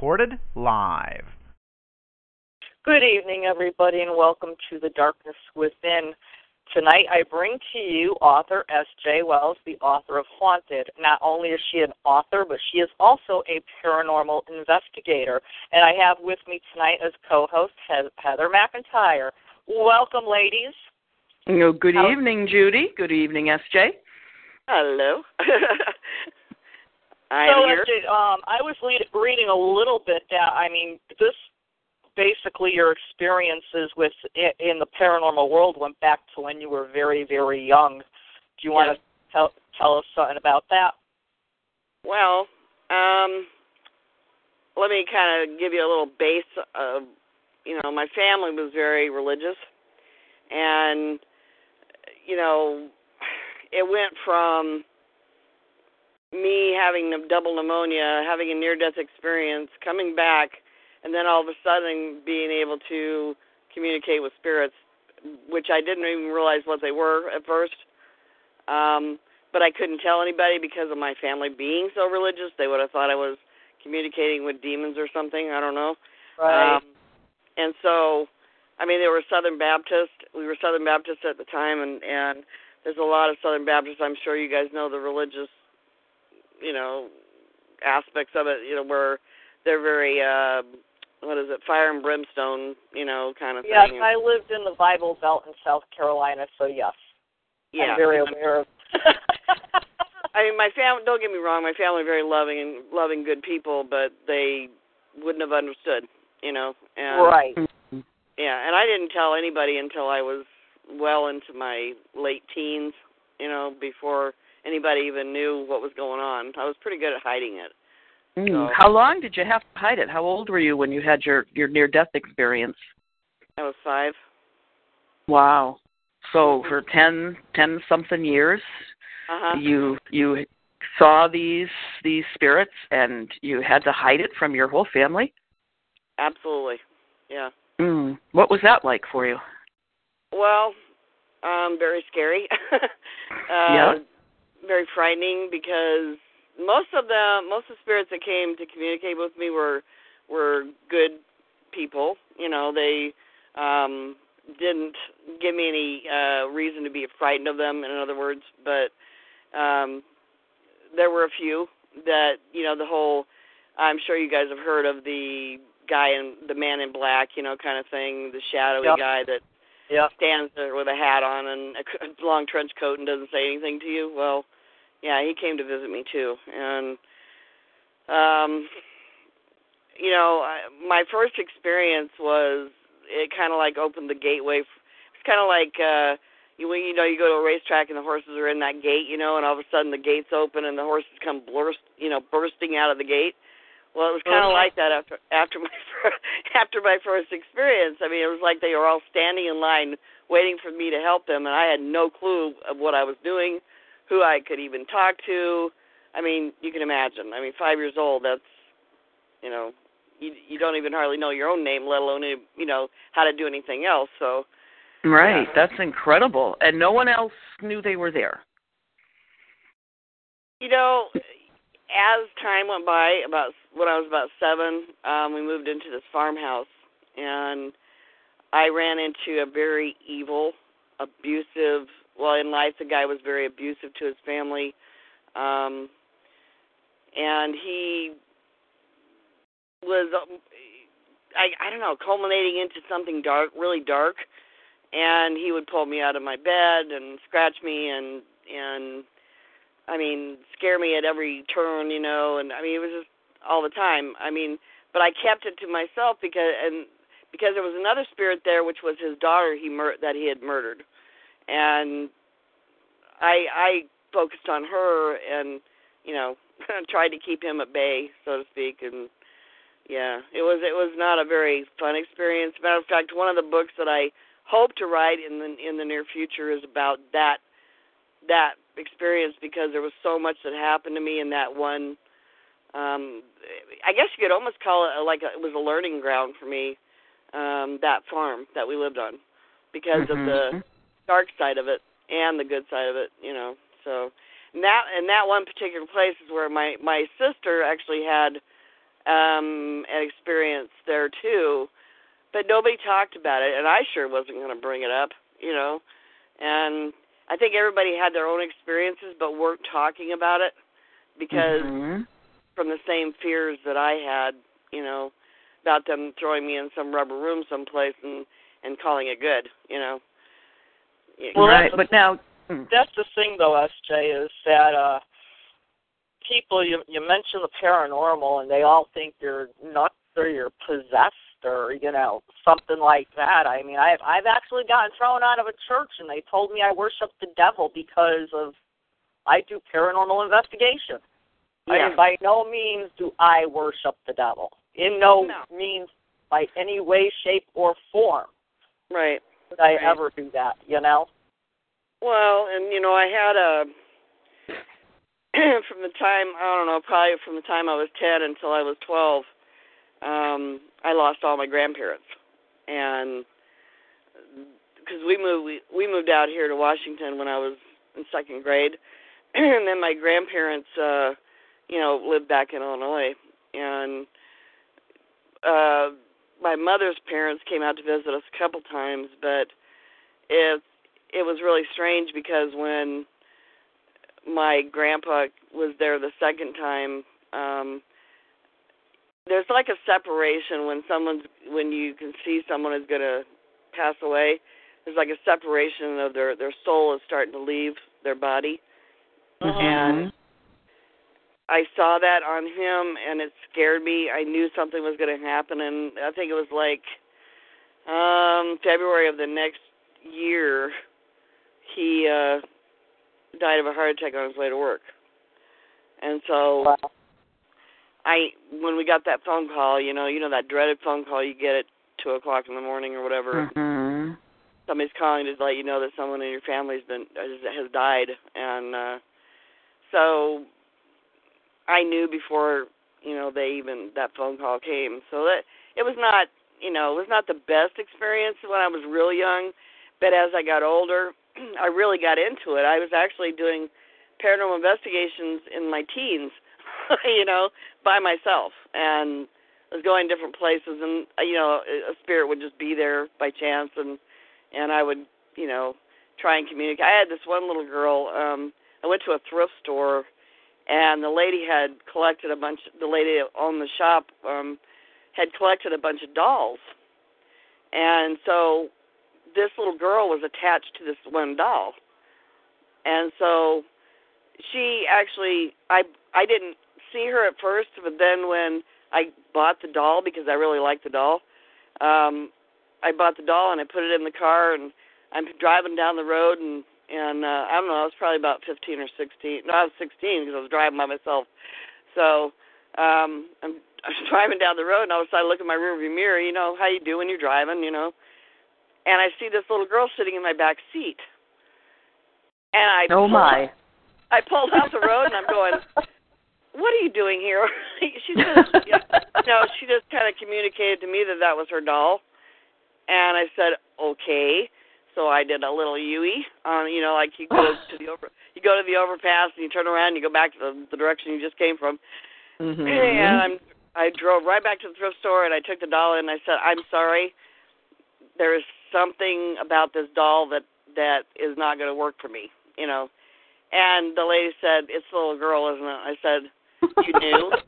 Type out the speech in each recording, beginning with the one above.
recorded live. Good evening, everybody, and welcome to The Darkness Within. Tonight, I bring to you author S.J. Wells, the author of Haunted. Not only is she an author, but she is also a paranormal investigator. And I have with me tonight as co host Heather McIntyre. Welcome, ladies. Oh, good How- evening, Judy. Good evening, S.J. Hello. I so, here. S.J., um, I was lead- reading a little bit that I mean, this basically your experiences with in the paranormal world went back to when you were very very young. Do you want to tell tell us something about that? Well, um, let me kind of give you a little base of you know my family was very religious, and you know it went from me having double pneumonia, having a near death experience, coming back and then all of a sudden being able to communicate with spirits, which I didn't even realize what they were at first. Um, but I couldn't tell anybody because of my family being so religious. They would have thought I was communicating with demons or something. I don't know. Right. Um, and so, I mean, they were Southern Baptist. We were Southern Baptist at the time, and and there's a lot of Southern Baptists. I'm sure you guys know the religious, you know, aspects of it. You know, where they're very uh what is it, fire and brimstone, you know, kind of yes, thing. Yes, I lived in the Bible Belt in South Carolina, so yes, yeah, I'm very aware of. I mean, my family. Don't get me wrong, my family are very loving and loving, good people, but they wouldn't have understood, you know. And, right. Yeah, and I didn't tell anybody until I was well into my late teens, you know, before anybody even knew what was going on. I was pretty good at hiding it. Mm. How long did you have to hide it? How old were you when you had your your near death experience? I was five. Wow. So for ten ten something years, uh-huh. you you saw these these spirits and you had to hide it from your whole family. Absolutely. Yeah. Mm. What was that like for you? Well, um, very scary. uh, yeah. Very frightening because most of the most of the spirits that came to communicate with me were were good people. You know, they um didn't give me any uh reason to be frightened of them in other words, but um there were a few that, you know, the whole I'm sure you guys have heard of the guy in the man in black, you know, kind of thing, the shadowy yep. guy that yep. stands there with a hat on and a long trench coat and doesn't say anything to you. Well, yeah, he came to visit me too, and um, you know, I, my first experience was it kind of like opened the gateway. It's kind of like uh, you when you know you go to a racetrack and the horses are in that gate, you know, and all of a sudden the gates open and the horses come burst, you know, bursting out of the gate. Well, it was kind of like that after after my after my first experience. I mean, it was like they were all standing in line waiting for me to help them, and I had no clue of what I was doing who I could even talk to. I mean, you can imagine. I mean, five years old. That's you know, you you don't even hardly know your own name, let alone you know how to do anything else. So. Right, yeah. that's incredible, and no one else knew they were there. You know, as time went by, about when I was about seven, um, we moved into this farmhouse, and I ran into a very evil, abusive well in life the guy was very abusive to his family um and he was um, i i don't know culminating into something dark really dark and he would pull me out of my bed and scratch me and and i mean scare me at every turn you know and i mean it was just all the time i mean but i kept it to myself because and because there was another spirit there which was his daughter he mur- that he had murdered and I I focused on her and you know tried to keep him at bay, so to speak, and yeah, it was it was not a very fun experience. Matter of fact, one of the books that I hope to write in the in the near future is about that that experience because there was so much that happened to me in that one. Um, I guess you could almost call it like a, it was a learning ground for me. Um, that farm that we lived on because mm-hmm. of the dark side of it and the good side of it, you know. So and that and that one particular place is where my my sister actually had um, an experience there too, but nobody talked about it, and I sure wasn't going to bring it up, you know. And I think everybody had their own experiences, but weren't talking about it because mm-hmm. from the same fears that I had, you know, about them throwing me in some rubber room someplace and and calling it good, you know. Well, right, but now hmm. that's the thing though, SJ, is that uh people you you mention the paranormal and they all think you're nuts or you're possessed or you know something like that. I mean, I've I've actually gotten thrown out of a church and they told me I worship the devil because of I do paranormal investigation. Yeah. I mean, by no means do I worship the devil. In no, No. means by any way, shape, or form Right. would I Right. ever do that. You know. Well, and you know, I had a from the time I don't know, probably from the time I was ten until I was twelve, um, I lost all my grandparents, and because we moved we, we moved out here to Washington when I was in second grade, and then my grandparents, uh, you know, lived back in Illinois, and uh, my mother's parents came out to visit us a couple times, but it it was really strange because when my grandpa was there the second time um there's like a separation when someone's when you can see someone is going to pass away there's like a separation of their their soul is starting to leave their body Mhm. I saw that on him and it scared me. I knew something was going to happen and I think it was like um February of the next year he uh died of a heart attack on his way to work. And so Wow. I when we got that phone call, you know, you know that dreaded phone call you get at two o'clock in the morning or whatever. Mhm. Somebody's calling to let you know that someone in your family's been has, has died, and uh so I knew before you know they even that phone call came. So that it was not you know it was not the best experience when I was real young, but as I got older, I really got into it. I was actually doing paranormal investigations in my teens, you know, by myself, and I was going different places, and uh, you know, a a spirit would just be there by chance, and and I would, you know, try and communicate. I had this one little girl. um I went to a thrift store, and the lady had collected a bunch. The lady on the shop um had collected a bunch of dolls, and so this little girl was attached to this one doll, and so she actually I I didn't see her at first, but then when I bought the doll because I really liked the doll, um, I bought the doll and I put it in the car and I'm driving down the road and and uh, I don't know I was probably about 15 or 16. No, I was 16 because I was driving by myself. So um, I'm, I was driving down the road and all of a sudden I look in my rearview mirror. You know how you do when you're driving, you know and I see this little girl sitting in my back seat. And I Oh pulled, my. I pulled off the road and I'm going, "What are you doing here?" she just, you know, she just kind of communicated to me that that was her doll, and I said, "Okay." So I did a little Yui, um, you know, like you go to the over, you go to the overpass and you turn around and you go back to the, the direction you just came from. Mhm. And I'm, I drove right back to the thrift store and I took the doll and I said, "I'm sorry, there is something about this doll that that is not going to work for me," you know. And the lady said, "It's a little girl, isn't it?" I said, "You knew?"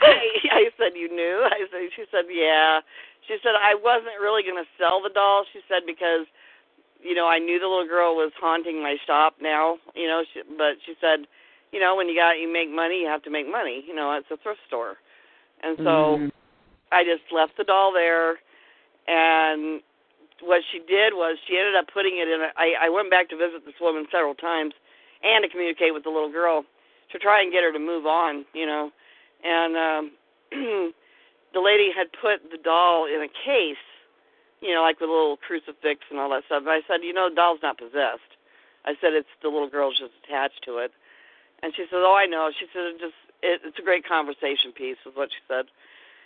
I, I said, "You knew?" I said, "She said, yeah." She said, "I wasn't really going to sell the doll." She said because, you know, I knew the little girl was haunting my shop now. You know, she, but she said, you know, when you got you make money, you have to make money. You know, it's a thrift store, and so Mhm. I just left the doll there, and what she did was she ended up putting it in. A, I I went back to visit this woman several times, and to communicate with the little girl to try and get her to move on. You know, and um the lady had put the doll in a case, you know, like with a little crucifix and all that stuff. And I said, you know, the doll's not possessed. I said it's the little girl's just attached to it. And she said, oh, I know. She said, it just it, it's a great conversation piece, was what she said.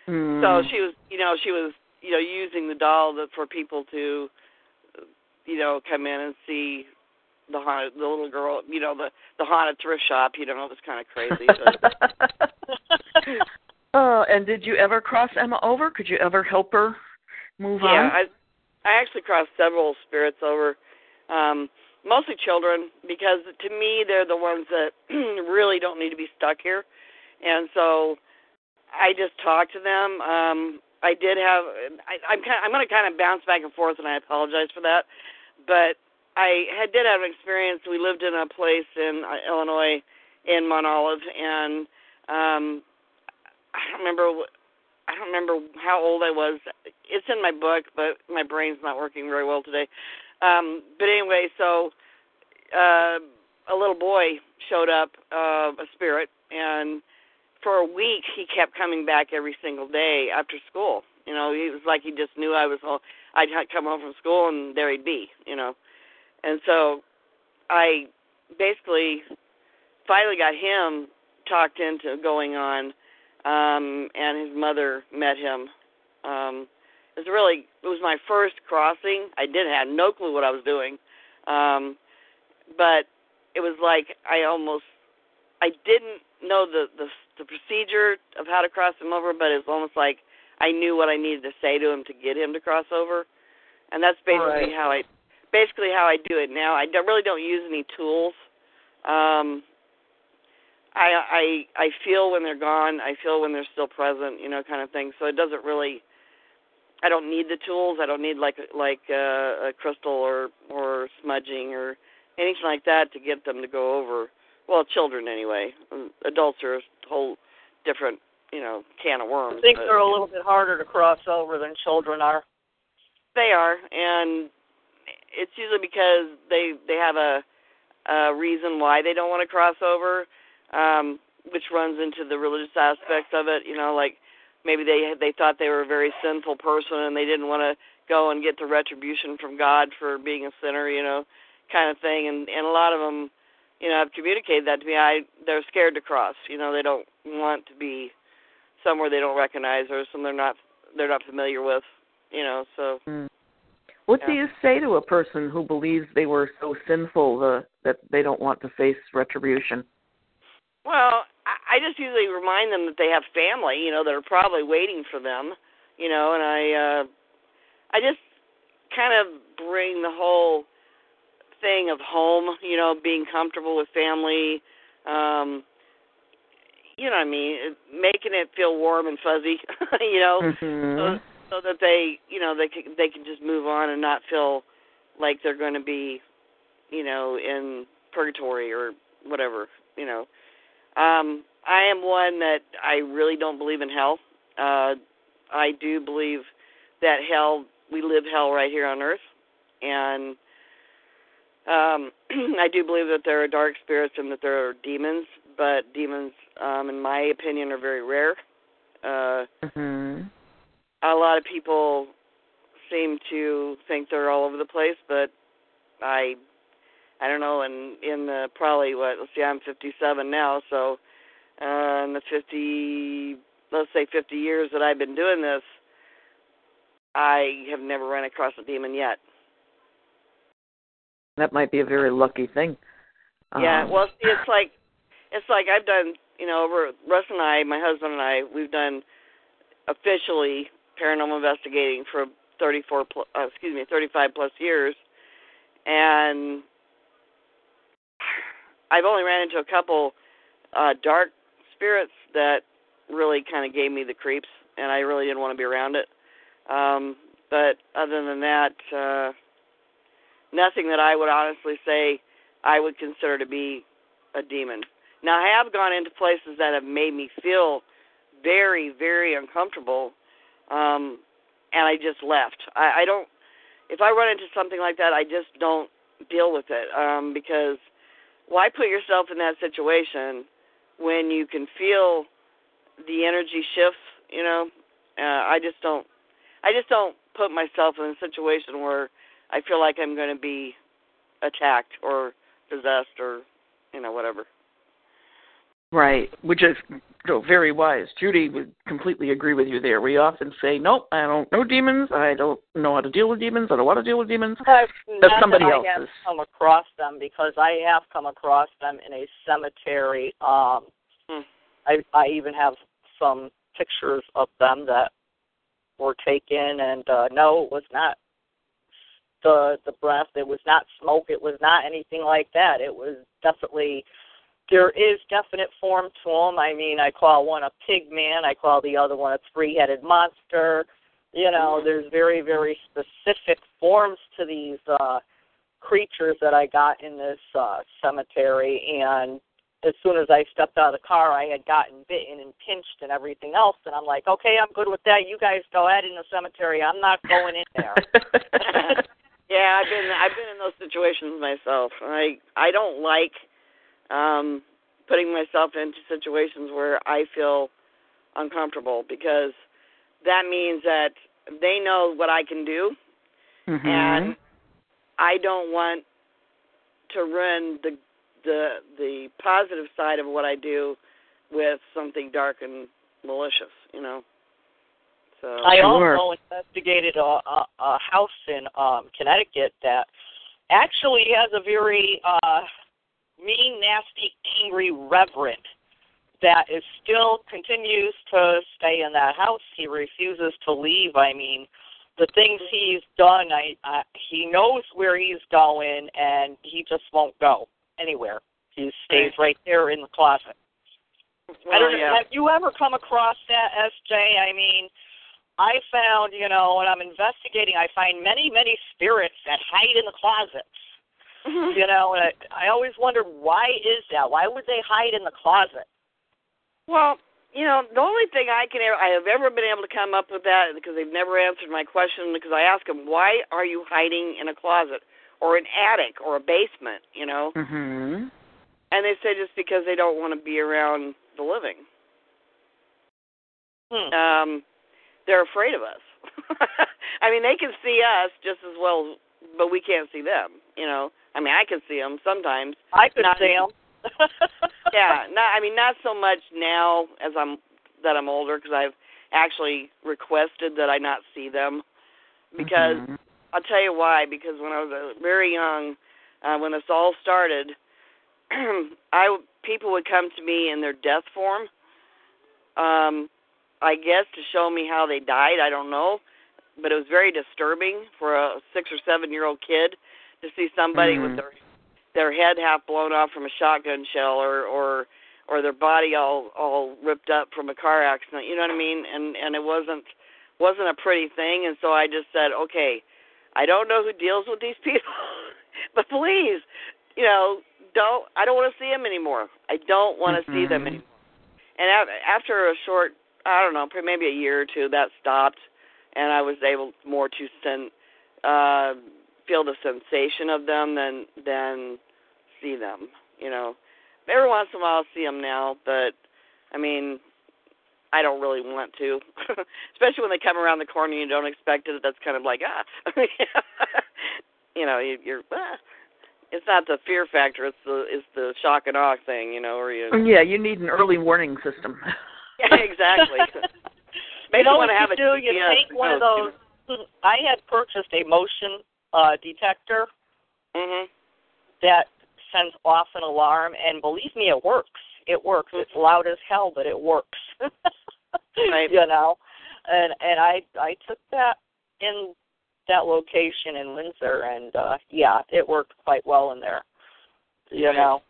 Mm. So she was, you know, she was, you know, using the doll that for people to, you know, come in and see the haunted the little girl, you know, the the haunted thrift shop. You know, it was kind of crazy. Uh, and did you ever cross Emma over? Could you ever help her move yeah, on? Yeah, I I actually crossed several spirits over. Um, mostly children because to me they're the ones that really don't need to be stuck here and so i just talked to them um i did have i i'm kind i'm going to kind of bounce back and forth and i apologize for that but i had did have an experience we lived in a place in uh, illinois in mount olive and um i don't remember I don't remember how old I was. It's in my book, but my brain's not working very well today. Um, but anyway, so uh, a little boy showed up, uh, a spirit, and for a week he kept coming back every single day after school. You know, he was like he just knew I was home. I'd come home from school and there he'd be. You know, and so I basically finally got him talked into going on, um, and his mother met him. Um, it was really it was my first crossing. I did have no clue what I was doing, um, but it was like I almost I didn't know the the the procedure of how to cross him over, but it's almost like I knew what I needed to say to him to get him to cross over, and that's basically right. how I basically how I do it now. I don't, really don't use any tools. Um, I I I feel when they're gone. I feel when they're still present. You know, kind of thing. So it doesn't really I don't need the tools. I don't need like like uh, a crystal or or smudging or anything like that to get them to go over. Well, children anyway. Um, adults are a whole different you know can of worms. I think but, they're a little bit harder to cross over than children are. They are, and it's usually because they they have a a reason why they don't want to cross over, um, which runs into the religious aspects of it. You know, like maybe they they thought they were a very sinful person and they didn't want to go and get the retribution from God for being a sinner, you know, kind of thing. And and a lot of them, you know, have communicated that to me. I they're scared to cross. You know, they don't want to be somewhere they don't recognize or some they're not they're not familiar with. You know, so. Mm. What yeah. do you say to a person who believes they were so sinful the, that they don't want to face retribution? Well, I just usually remind them that they have family, you know, that are probably waiting for them, you know, and I uh I just kind of bring the whole thing of home, you know, being comfortable with family, um you know what I mean, making it feel warm and fuzzy, you know, mm-hmm. so so that they, you know, they can they can just move on and not feel like they're going to be, you know, in purgatory or whatever, you know. Um, I am one that I really don't believe in hell. Uh, I do believe that hell, we live hell right here on earth, and um, I do believe that there are dark spirits and that there are demons. But demons, um, in my opinion, are very rare. Uh, mm-hmm. A lot of people seem to think they're all over the place, but I I don't know, in in the probably what let's see, I'm 57 now, so uh, in the 50, let's say 50 years that I've been doing this, I have never run across a demon yet. That might be a very lucky thing. Yeah, um, well, see, it's like it's like I've done, you know, over Russ and I, my husband and I, we've done officially paranormal investigating for 34, plus, uh, excuse me, 35 plus years, and I've only ran into a couple uh dark spirits that really kind of gave me the creeps and I really didn't want to be around it. Um but other than that uh nothing that I would honestly say I would consider to be a demon. Now I have gone into places that have made me feel very very uncomfortable um and I just left. I I don't if I run into something like that I just don't deal with it um because why put yourself in that situation when you can feel the energy shifts you know uh, i just don't i just don't put myself in a situation where i feel like i'm going to be attacked or possessed or you know whatever Right, which is you know, very wise. Judy would completely agree with you there. We often say, "Nope, I don't know demons. I don't know how to deal with demons. I don't want to deal with demons." I've, That's somebody that else's. I have come across them because I have come across them in a cemetery. Um, Hmm. I I even have some pictures of them that were taken, and uh, no, it was not the the breath. It was not smoke. It was not anything like that. It was definitely there is definite form to them. I mean, I call one a pig man. I call the other one a three headed monster. You know, there's very very specific forms to these uh creatures that I got in this uh cemetery and as soon as I stepped out of the car, I had gotten bitten and pinched and everything else. And I'm like, okay, I'm good with that. You guys go ahead in the cemetery. I'm not going in there. yeah, I've been I've been in those situations myself. I I don't like um putting myself into situations where I feel uncomfortable because that means that they know what I can do Mhm. and I don't want to ruin the the the positive side of what I do with something dark and malicious, you know. So I Sure. also investigated a, a, a house in um, Connecticut that actually has a very uh, mean, nasty, angry reverend that is still continues to stay in that house. He refuses to leave. I mean, the things he's done, I, I he knows where he's going, and he just won't go anywhere. He stays right there in the closet. I don't know. yeah. Have you ever come across that, SJ? I mean, I found, you know, when I'm investigating, I find many, many spirits that hide in the closets. You know, and I, I always wondered why is that? Why would they hide in the closet? Well, you know, the only thing I can ever, I have ever been able to come up with that because they've never answered my question because I ask them, why are you hiding in a closet or an attic or a basement, you know? Mhm. And they say just because they don't want to be around the living. Hmm. Um, they're afraid of us. I mean, they can see us just as well, but we can't see them, you know? I mean, I can see them sometimes. I could Not- see them. yeah, not I mean not so much now as I'm that I'm older because I've actually requested that I not see them because Mhm. I'll tell you why because when I was uh, very young uh when this all started I people would come to me in their death form um I guess to show me how they died I don't know but it was very disturbing for a 6 or 7 year old kid to see somebody Mhm. with their their head half blown off from a shotgun shell or or or their body all all ripped up from a car accident you know what i mean? And and it wasn't wasn't a pretty thing. And so i just said okay i don't know who deals with these people but please you know don't i don't want to see them anymore. I don't want to see them Mhm. anymore. And after a short i don't know maybe a year or two that stopped and i was able more to sen uh feel the sensation of them than than see them. You know, every once in a while I'll see them now, but I mean, I don't really want to, especially when they come around the corner and you don't expect it. That's kind of like ah, you know, you, you're. Ah. It's not the fear factor; it's the it's the shock and awe thing. You know, where you. Yeah, you need an early warning system. Yeah, exactly. You Maybe know want what to have you a do? You GPS take one of those. I had purchased a motion uh, detector Mhm. that sends off an alarm, and believe me, it works. It works. It's loud as hell, but it works. Right. You know, and and I I took that in that location in Windsor, and uh yeah, it worked quite well in there. You Right. know,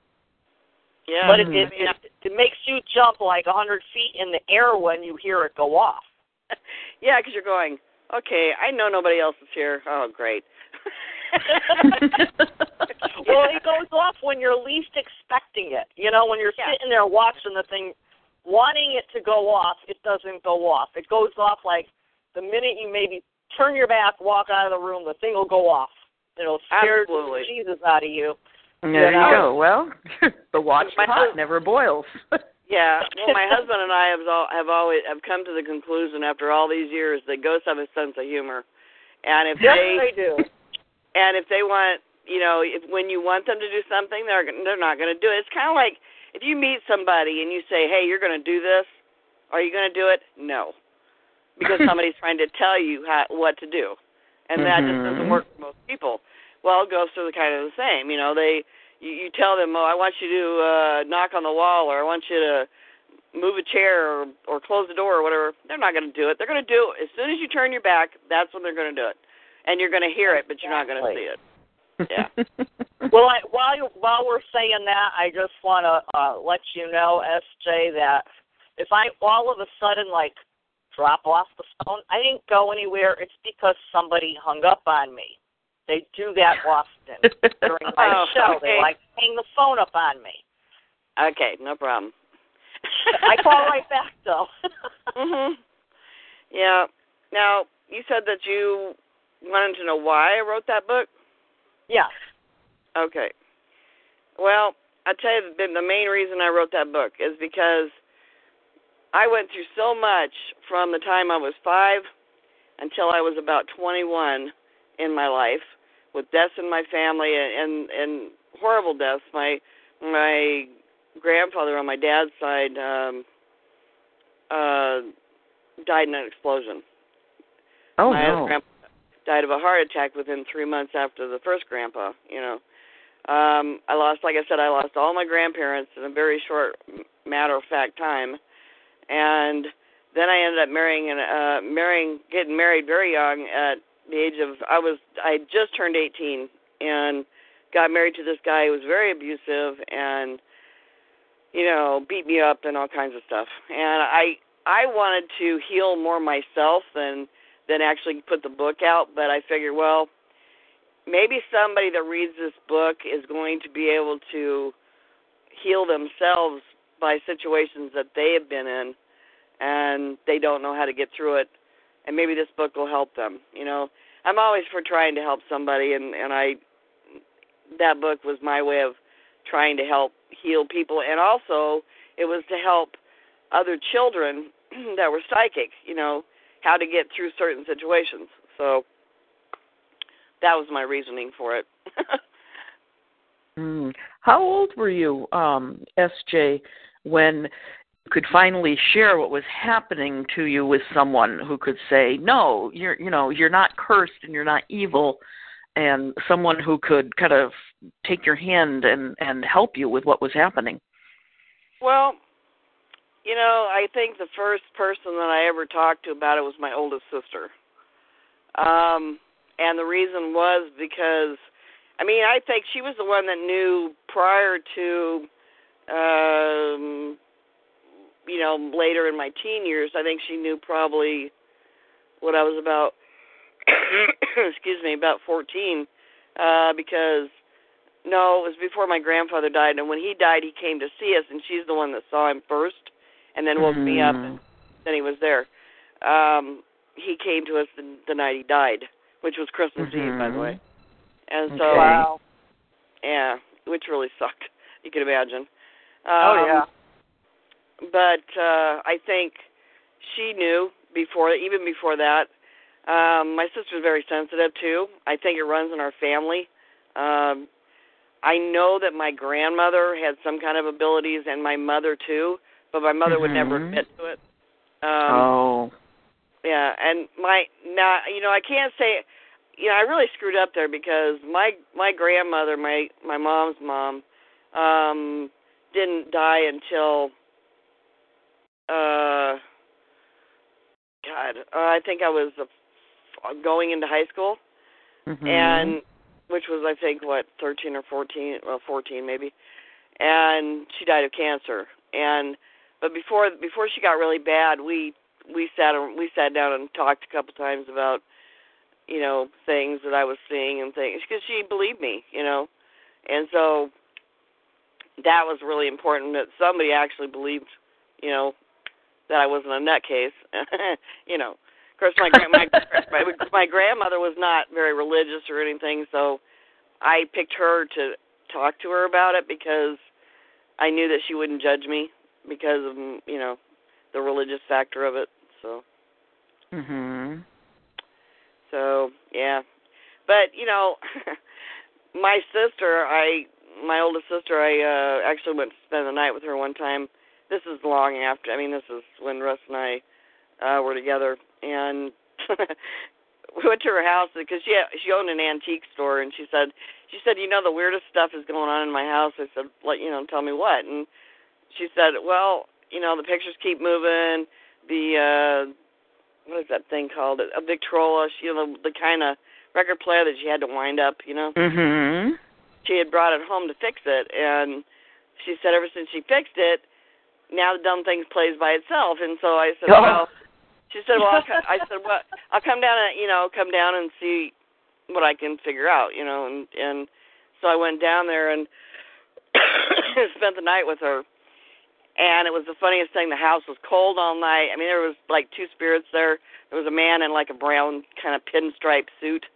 Yeah. but it, it it it makes you jump like a hundred feet in the air when you hear it go off. yeah, because you're going. Okay, I know nobody else is here. Oh, great. Well, it goes off when you're least expecting it. You know, when you're Yeah. sitting there watching the thing, wanting it to go off, it doesn't go off. It goes off like the minute you maybe turn your back, walk out of the room, the thing will go off. It'll scare Absolutely. the Jesus out of you. there Yeah. you go. Well, the watch My pot never boils. Yeah. Well, my husband and I have all, have always have come to the conclusion after all these years that ghosts have a sense of humor, and if Yes, they they do. and if they want, you know, if when you want them to do something, they're they're not going to do it. It's kind of like if you meet somebody and you say, "Hey, you're going to do this," are you going to do it? No, because somebody's trying to tell you how, what to do, and mm-hmm. that just doesn't work for most people. Well, ghosts are the kind of the same. You know, they you, you tell them, "Oh, I want you to uh, knock on the wall," or "I want you to move a chair or, or close the door or whatever." They're not going to do it. They're going to do it as soon as you turn your back. That's when they're going to do it, and you're going to hear it, but you're not going to see it. Yeah. well, I, while you, while we're saying that, I just want to uh, let you know, SJ, that if I all of a sudden like drop off the phone, I didn't go anywhere. It's because somebody hung up on me. They do that often during my oh, show. Okay. They like hang the phone up on me. Okay, no problem. I call right back though. mhm. Yeah. Now you said that you wanted to know why I wrote that book. Yes. Okay. Well, I tell you, the, the main reason I wrote that book is because I went through so much from the time I was five until I was about 21 in my life, with deaths in my family and and, horrible deaths. My my grandfather on my dad's side um, uh, died in an explosion. Oh my no. other grandpa died of a heart attack within three months after the first grandpa. You know, um, I lost, like I said, I lost all my grandparents in a very short, matter of fact time, and then I ended up marrying and uh, marrying, getting married very young at the age of I was I just turned 18 and got married to this guy who was very abusive and you know beat me up and all kinds of stuff. And I I wanted to heal more myself than than actually put the book out but I figured well maybe somebody that reads this book is going to be able to heal themselves by situations that they have been in and they don't know how to get through it and maybe this book will help them you know. I'm always for trying to help somebody and and i that book was my way of trying to help heal people and also it was to help other children that were psychic you know how to get through certain situations. So that was my reasoning for it. Mm. how old were you um sj when could finally share what was happening to you with someone who could say no you're you know you're not cursed and you're not evil and someone who could kind of take your hand and and help you with what was happening? Well you know i think the first person that i ever talked to about it was my oldest sister. Um and the reason was because i mean i think she was the one that knew prior to um you know, later in my teen years, I think she knew probably what I was about excuse me, about 14 uh because no, it was before my grandfather died and when he died he came to see us and she's the one that saw him first and then woke mm. me up and then he was there. Um he came to us the, the night he died, which was Christmas mm-hmm. Eve by the way. And so okay. Wow. yeah, which really sucked. You can imagine. Um, oh yeah. But uh I think she knew before even before that. Um my sister's very sensitive too. I think it runs in our family. Um I know that my grandmother had some kind of abilities and my mother too, but my mother mm-hmm. would never admit to it. Um oh yeah, and my now you know I can't say you know I really screwed up there because my my grandmother, my my mom's mom, um didn't die until uh God, uh, I think I was uh, going into high school, mm-hmm. and which was I think what thirteen or fourteen, well fourteen maybe, and she died of cancer. And but before before she got really bad, we we sat we sat down and talked a couple times about you know things that I was seeing and things because she believed me, you know, and so that was really important that somebody actually believed, you know, that I wasn't a nutcase. you know, of course, my, my my my grandmother was not very religious or anything, so I picked her to talk to her about it because I knew that she wouldn't judge me because of you know the religious factor of it. So. Mhm. So yeah, but you know, my sister, I my oldest sister, I uh actually went to spend the night with her one time. This is long after. I mean, this is when Russ and I uh were together, and we went to her house because she she owned an antique store, and she said she said, you know, the weirdest stuff is going on in my house. I said, like, you know, tell me what, and she said, well, you know, the pictures keep moving. The uh what is that thing called? A Victrola, you know, the, the kind of record player that she had to wind up, you know. Mhm. She had brought it home to fix it, and she said ever since she fixed it, now the dumb thing plays by itself. And so I said, Oh. well, she said, well, I'll, co- I said, well, I'll come down and you know come down and see what I can figure out, you know, and and so I went down there and spent the night with her. And it was the funniest thing. The house was cold all night. I mean, there was like two spirits there. There was a man in like a brown kind of pinstripe suit.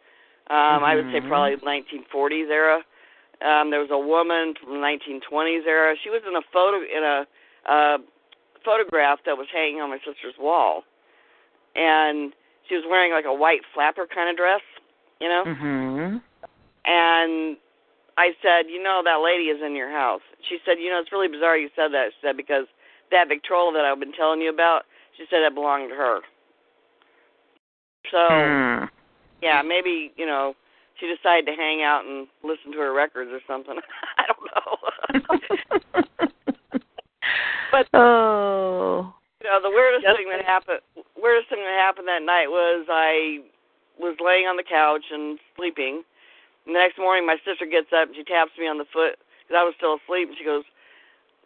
Um, I would say Mhm. probably 1940s era. Um, there was a woman from the 1920s era. She was in a photo in a uh, photograph that was hanging on my sister's wall, and she was wearing like a white flapper kind of dress, you know. Mhm. And I said, you know, that lady is in your house. She said, you know, it's really bizarre you said that. She said because that Victrola that I've been telling you about, she said it belonged to her. So Mm. yeah, maybe you know she decided to hang out and listen to her records or something. I don't know. But- oh. you know, the weirdest Yes, thing that happened weirdest thing that happened that night was I was laying on the couch and sleeping. And the next morning, my sister gets up and she taps me on the foot because I was still asleep, and she goes,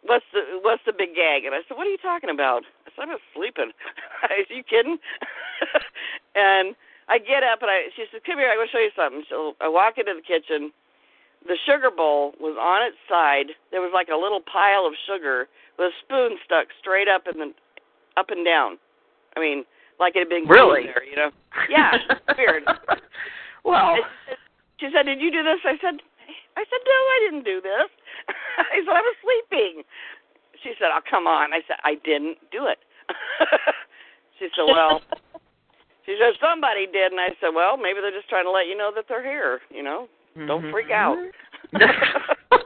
"What's the what's the big gag?" And I said, "What are you talking about?" I said, "I'm just sleeping." are you kidding? and I get up and I she says, "Come here, I want to show you something." So I walk into the kitchen. The sugar bowl was on its side. There was like a little pile of sugar with a spoon stuck straight up in the up and down. I mean, like it had been Really? there, you know. Yeah, weird. well, And she said- She said, "Did you do this?" I said, "I said no, I didn't do this." I said, "I was sleeping." She said, "Oh, come on." I said, "I didn't do it." she said, "Well," she said, "Somebody did," and I said, "Well, maybe they're just trying to let you know that they're here. You know, don't freak out." Mm-hmm.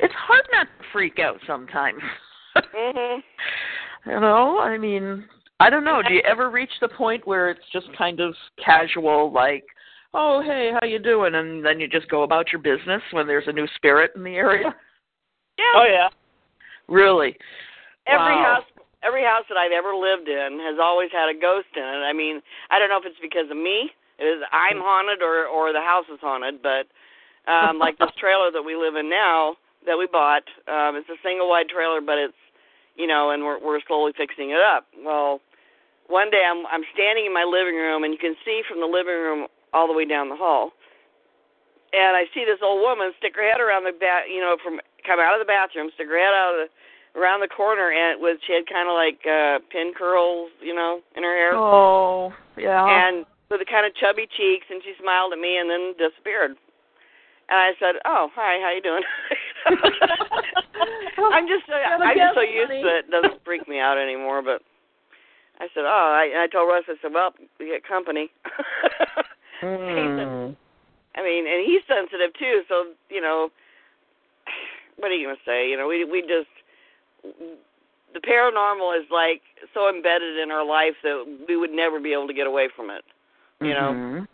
it's hard not to freak out sometimes. mhm. You know, I mean, I don't know. Do you ever reach the point where it's just kind of casual, like, "Oh, hey, how you doing?" and then you just go about your business when there's a new spirit in the area? Yeah. Oh yeah. Really? Every Wow. house every house that I've ever lived in has always had a ghost in it. I mean, I don't know if it's because of me, it is I'm haunted or or the house is haunted, but um like this trailer that we live in now that we bought, um it's a single wide trailer but it's you know, and we're we're slowly fixing it up. Well, one day I'm I'm standing in my living room and you can see from the living room all the way down the hall. And I see this old woman stick her head around the back, you know, from come out of the bathroom, stick her head out of the around the corner and with she had kind of like uh pin curls, you know, in her hair Oh, yeah. and with the kind of chubby cheeks and she smiled at me and then disappeared. And I said, "Oh, hi, how you doing?" I'm just so I'm just so used to it. It doesn't freak me out anymore, but I said, "Oh, I and I told Russ I said, "Well, we get company." Mm. I mean, and he's sensitive too, so, you know, what are you going to say? You know, we we just the paranormal is like so embedded in our life that we would never be able to get away from it, you know, Mhm.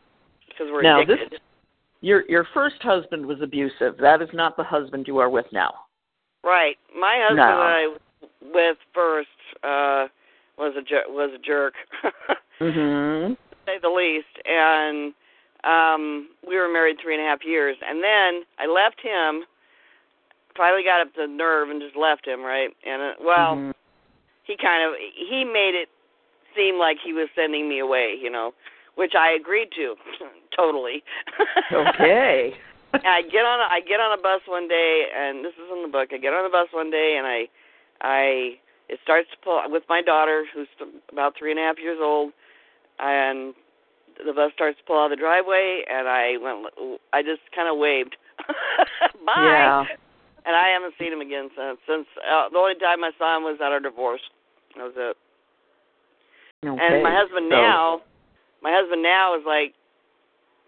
because we're Now, addicted. this your your first husband was abusive. That is not the husband you are with now. Right. My husband No. I was with first uh was a jer- was a jerk, to Mhm. say the least. And um we were married three and a half years, and then I left him. Finally got up the nerve and just left him. Right. And uh, well, Mhm. he kind of he made it seem like he was sending me away. You know, which I agreed to totally. Okay. I get on a, I get on a bus one day, and this is in the book. I get on the bus one day, and I I it starts to pull with my daughter, who's about three and a half years old, and the bus starts to pull out of the driveway, and I went I just kind of waved bye, Yeah. and I haven't seen him again since. Since uh, the only time I saw him was at our divorce. That was it. Okay. And my husband So- now, my husband now is like,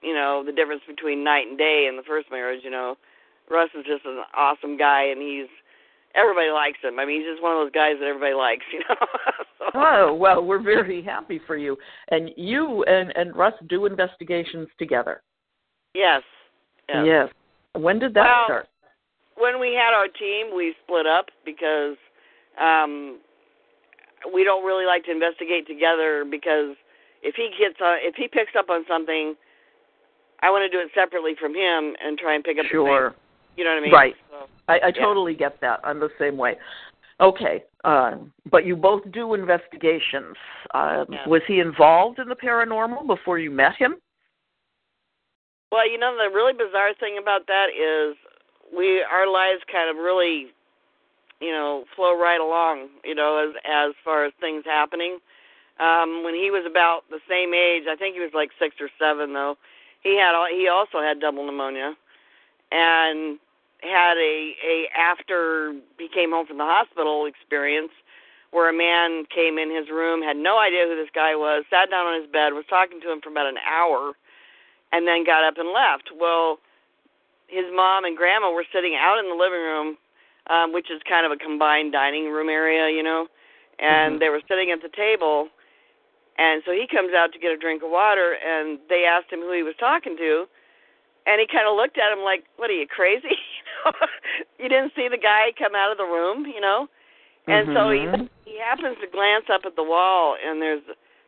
you know, the difference between night and day in the first marriage. You know, Russ is just an awesome guy, and he's everybody likes him. I mean, he's just one of those guys that everybody likes, you know. so. Oh well, we're very happy for you. And you and and Russ do investigations together. Yes. Yes. Yes. When did that Well, start? When we had our team, we split up because um we don't really like to investigate together because if he gets on, if he picks up on something, I want to do it separately from him and try and pick up the Sure. same. You know what I mean? Right. So, I, I Yeah. totally get that. I'm the same way. Okay, uh, but you both do investigations. Uh, Yeah. Was he involved in the paranormal before you met him? Well, you know the really bizarre thing about that is we our lives kind of really, you know, flow right along. You know, as as far as things happening. Um, when he was about the same age, I think he was like six or seven though. He had he also had double pneumonia, and had a a after he came home from the hospital experience where a man came in his room, had no idea who this guy was, sat down on his bed, was talking to him for about an hour and then got up and left. Well, his mom and grandma were sitting out in the living room, um, which is kind of a combined dining room area, you know, and Mhm. they were sitting at the table. And so he comes out to get a drink of water, and they asked him who he was talking to, and he kind of looked at him like, "What are you crazy? you, didn't see the guy come out of the room, you know?" And so Mhm. he he happens to glance up at the wall, and there's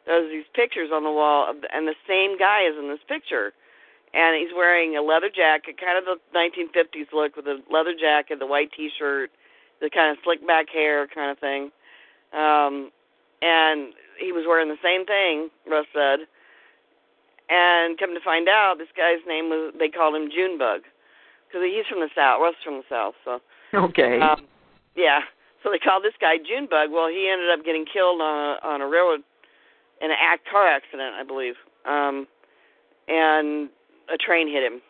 there's these pictures on the wall, of, and the same guy is in this picture, and he's wearing a leather jacket, kind of the 1950s look with a leather jacket, the white T-shirt, the kind of slick back hair kind of thing, um, and he was wearing the same thing. Russ said, and come to find out, this guy's name was they called him Junebug because he's from the south. Russ from the south, so. Okay. Um, yeah. So they called this guy Junebug. Well, he ended up getting killed on a on a railroad in an act car accident, I believe. Um and a train hit him.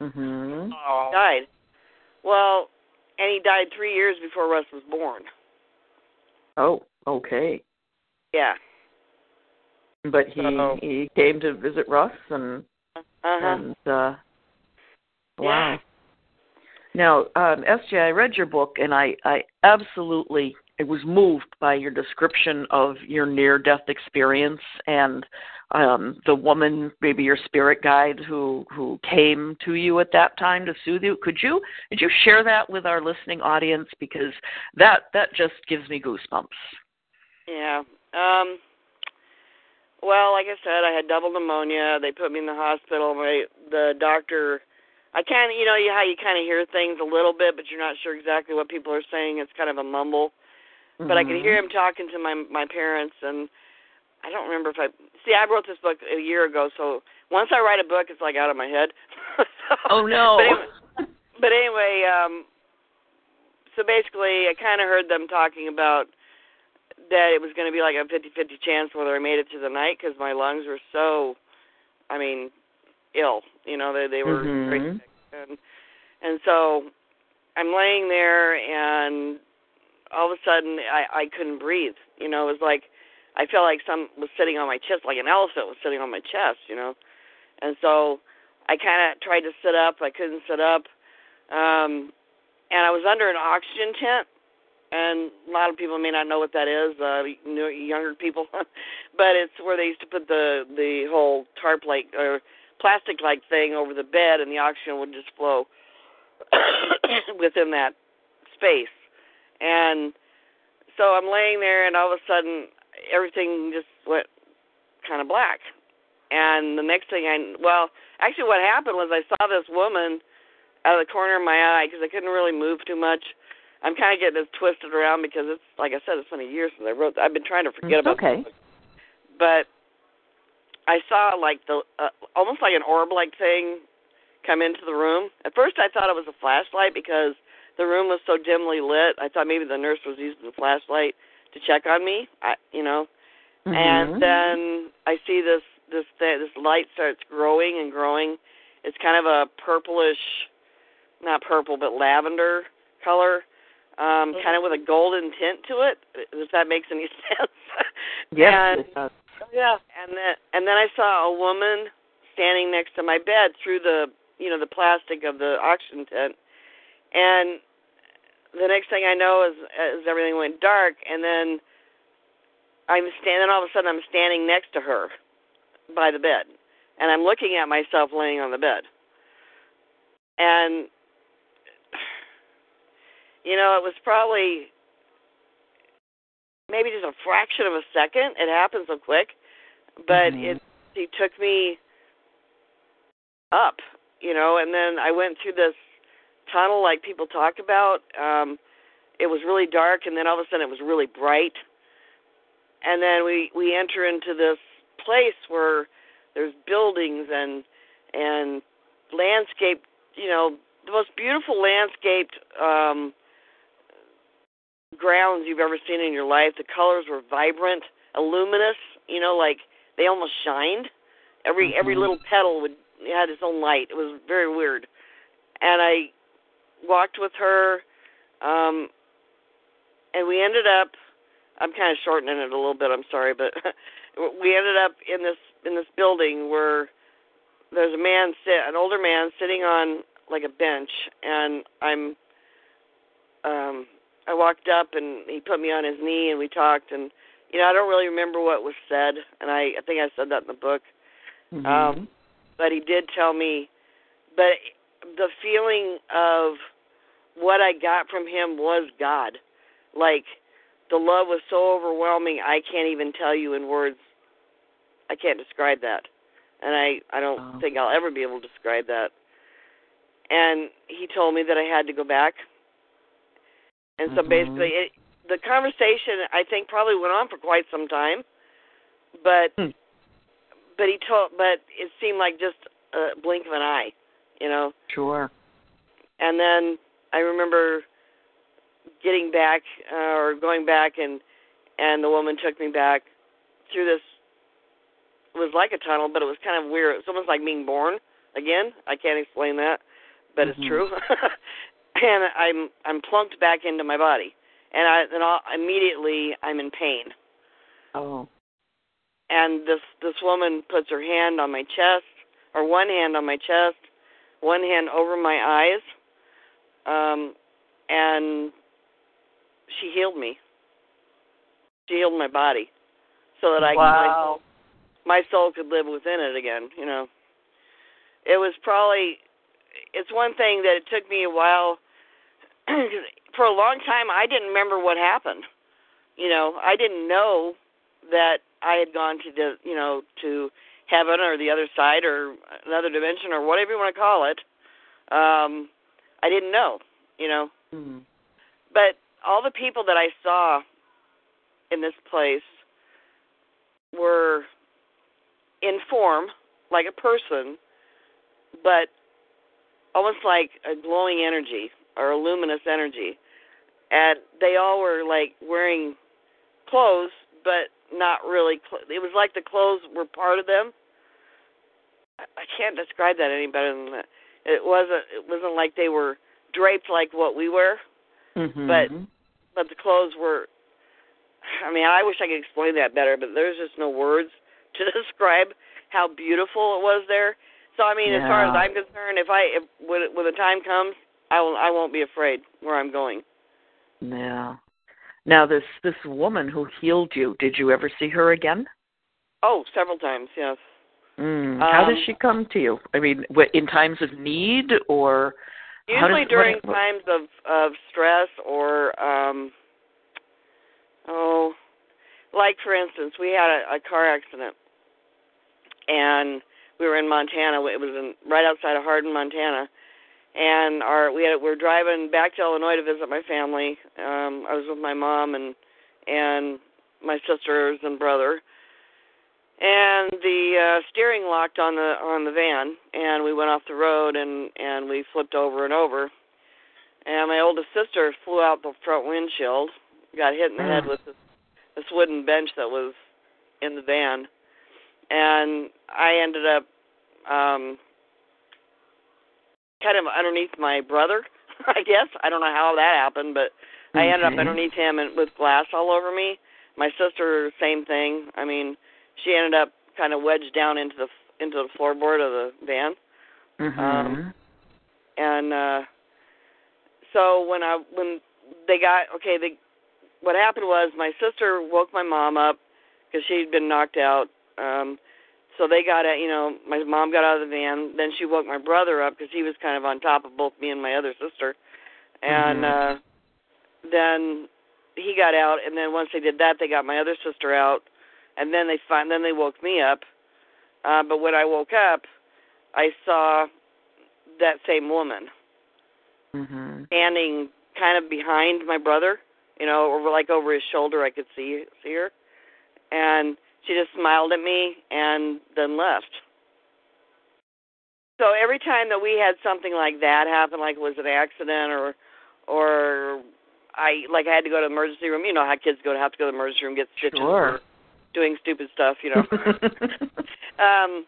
Mm-hmm. Oh. Died. Well, and he died 3 years before Russ was born. Oh, okay. Yeah. But he So- he came to visit Russ and Uh-huh. and uh wow. Yeah. Now, um, SJ, I read your book and I, I absolutely I was moved by your description of your near death experience and um the woman, maybe your spirit guide who who came to you at that time to soothe you. Could you could you share that with our listening audience because that that just gives me goosebumps. Yeah. Um well, like I said, I had double pneumonia. They put me in the hospital. My the doctor I kind of, you know, how you kind of hear things a little bit, but you're not sure exactly what people are saying. It's kind of a mumble. But I could hear him talking to my my parents, and I don't remember if I see. I wrote this book a year ago, so once I write a book, it's like out of my head. so, Oh no. But anyway, but anyway, um, so basically, I kind of heard them talking about that it was going to be like a fifty-fifty chance whether I made it to the night because my lungs were so, I mean, ill. You know, they they were very Mhm. sick, and and so I'm laying there, and all of a sudden I I couldn't breathe. You know, it was like I felt like some was sitting on my chest, like an elephant was sitting on my chest. You know, and so I kind of tried to sit up. I couldn't sit up. Um, and I was under an oxygen tent. And a lot of people may not know what that is, uh, younger people, but it's where they used to put the the whole tarp like or plastic like thing over the bed, and the oxygen would just flow within that space. And so I'm laying there, and all of a sudden, everything just went kind of black. And the next thing I, well, actually, what happened was I saw this woman out of the corner of my eye because I couldn't really move too much. I'm kind of getting this twisted around because it's, like I said, it's been a year since I wrote. I've been trying to forget about okay. this. But I saw like the uh, almost like an orb-like thing come into the room. At first, I thought it was a flashlight because the room was so dimly lit. I thought maybe the nurse was using the flashlight to check on me. I, you know, mm-hmm. and then I see this this th- this light starts growing and growing. It's kind of a purplish, not purple, but lavender color, um, kind of with a golden tint to it. If that makes any sense. yes, and, yeah, and then and then I saw a woman standing next to my bed through the you know the plastic of the oxygen tent, And the next thing I know is is everything went dark, and then I'm standing. All of a sudden, I'm standing next to her by the bed, and I'm looking at myself laying on the bed. And you know, it was probably maybe just a fraction of a second. It happened so quick, but Mhm. it he took me up, you know, and then I went through this tunnel like people talk about. Um it was really dark and then all of a sudden it was really bright. And then we we enter into this place where there's buildings and and landscape, you know, the most beautiful landscaped um grounds you've ever seen in your life. The colors were vibrant, luminous, you know, like they almost shined. Every every Mhm. little petal would had its own light. It was very weird. And I walked with her um and we ended up I'm kind of shortening it a little bit, I'm sorry, but we ended up in this in this building where there's a man sit an older man sitting on like a bench and I'm um I walked up and he put me on his knee and we talked and you know I don't really remember what was said and I I think I said that in the book. Mhm. um but he did tell me but the feeling of what I got from him was God. Like the love was so overwhelming I can't even tell you in words. I can't describe that. And I I don't Wow. think I'll ever be able to describe that. And he told me that I had to go back and so Mhm. basically it the conversation I think probably went on for quite some time but Hmm. but he told but it seemed like just a blink of an eye you know Sure. and then I remember getting back uh, or going back and and the woman took me back through this it was like a tunnel but it was kind of weird it's almost like being born again I can't explain that but Mhm. it's true and I'm I'm plunked back into my body and I then I'll, immediately I'm in pain Oh. and this this woman puts her hand on my chest or one hand on my chest one hand over my eyes um and she healed me she healed my body so that I wow. my soul could live within it again you know it was probably it's one thing that it took me a while for a long time I didn't remember what happened. You know I didn't know that I had gone to the you know to heaven or the other side or another dimension or whatever you want to call it. Um I didn't know you know. Mhm. but all the people that I saw in this place were in form like a person, but almost like a glowing energy or luminous energy. And they all were like wearing clothes, but not really. Cl- it was like the clothes were part of them. I, I can't describe that any better than that. It wasn't. It wasn't like they were draped like what we wear Mhm. But- but the clothes were I mean, I wish I could explain that better, but there's just no words to describe how beautiful it was there. So I mean, as far as I'm concerned, if I if when when the time comes, I will I won't be afraid where I'm going. Yeah. Now this this woman who healed you, did you ever see her again? Oh, several times, yes. Mm. How does Um, she come to you? I mean, in times of need or Usually does- during what- what- times of of stress or um oh like for instance, we had a, a car accident and we were in Montana. It was in right outside of Hardin, Montana. And our we had we were driving back to Illinois to visit my family. Um I was with my mom and and my sisters and brother. And the uh steering locked on the on the van and we went off the road and and we flipped over and over. And my oldest sister flew out the front windshield, got hit in the head Mm. with this, this wooden bench that was in the van. And I ended up um kind of underneath my brother, I guess. I don't know how that happened, but I ended up underneath him and with glass all over me. My sister, same thing. I mean, she ended up kind of wedged down into the into the floorboard of the van, Mhm. um, and uh so when I when they got okay, they what happened was my sister woke my mom up because she'd been knocked out. Um, so they got out, you know, my mom got out of the van. Then she woke my brother up because he was kind of on top of both me and my other sister. And Mhm. uh then he got out, and then once they did that, they got my other sister out, and then they find then they woke me up. Uh, but when I woke up, I saw that same woman Mhm. standing kind of behind my brother, you know, or like over his shoulder. I could see see her, and she just smiled at me and then left. So every time that we had something like that happen, like it was an accident or or I like I had to go to the emergency room. You know how kids go to have to go to the emergency room get stitches Sure. for doing stupid stuff, you know. um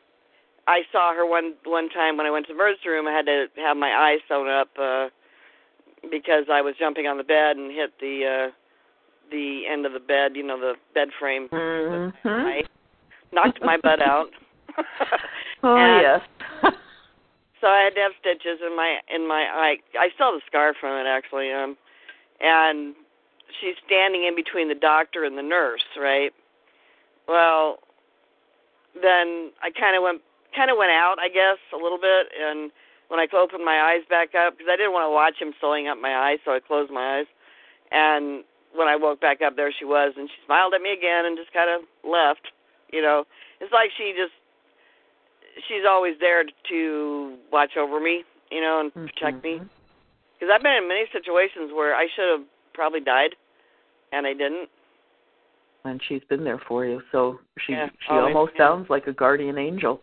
I saw her one one time when I went to the emergency room. I had to have my eyes sewn up uh because I was jumping on the bed and hit the uh the end of the bed, you know, the bed frame. Mhm. I knocked my butt out. Oh yes. So I had to have stitches in my in my eye. I still have a scar from it actually. Um and she's standing in between the doctor and the nurse, right? Well, then I kind of went kind of went out, I guess, a little bit and when I opened my eyes back up because I didn't want to watch him sewing up my eyes, so I closed my eyes. And when I woke back up, there she was, and she smiled at me again and just kind of left. You know, it's like she just she's always there to watch over me, you know, and protect me. Mhm. Because I've been in many situations where I should have probably died, and I didn't. And she's been there for you, so she Yeah, she always, almost yeah. sounds like a guardian angel.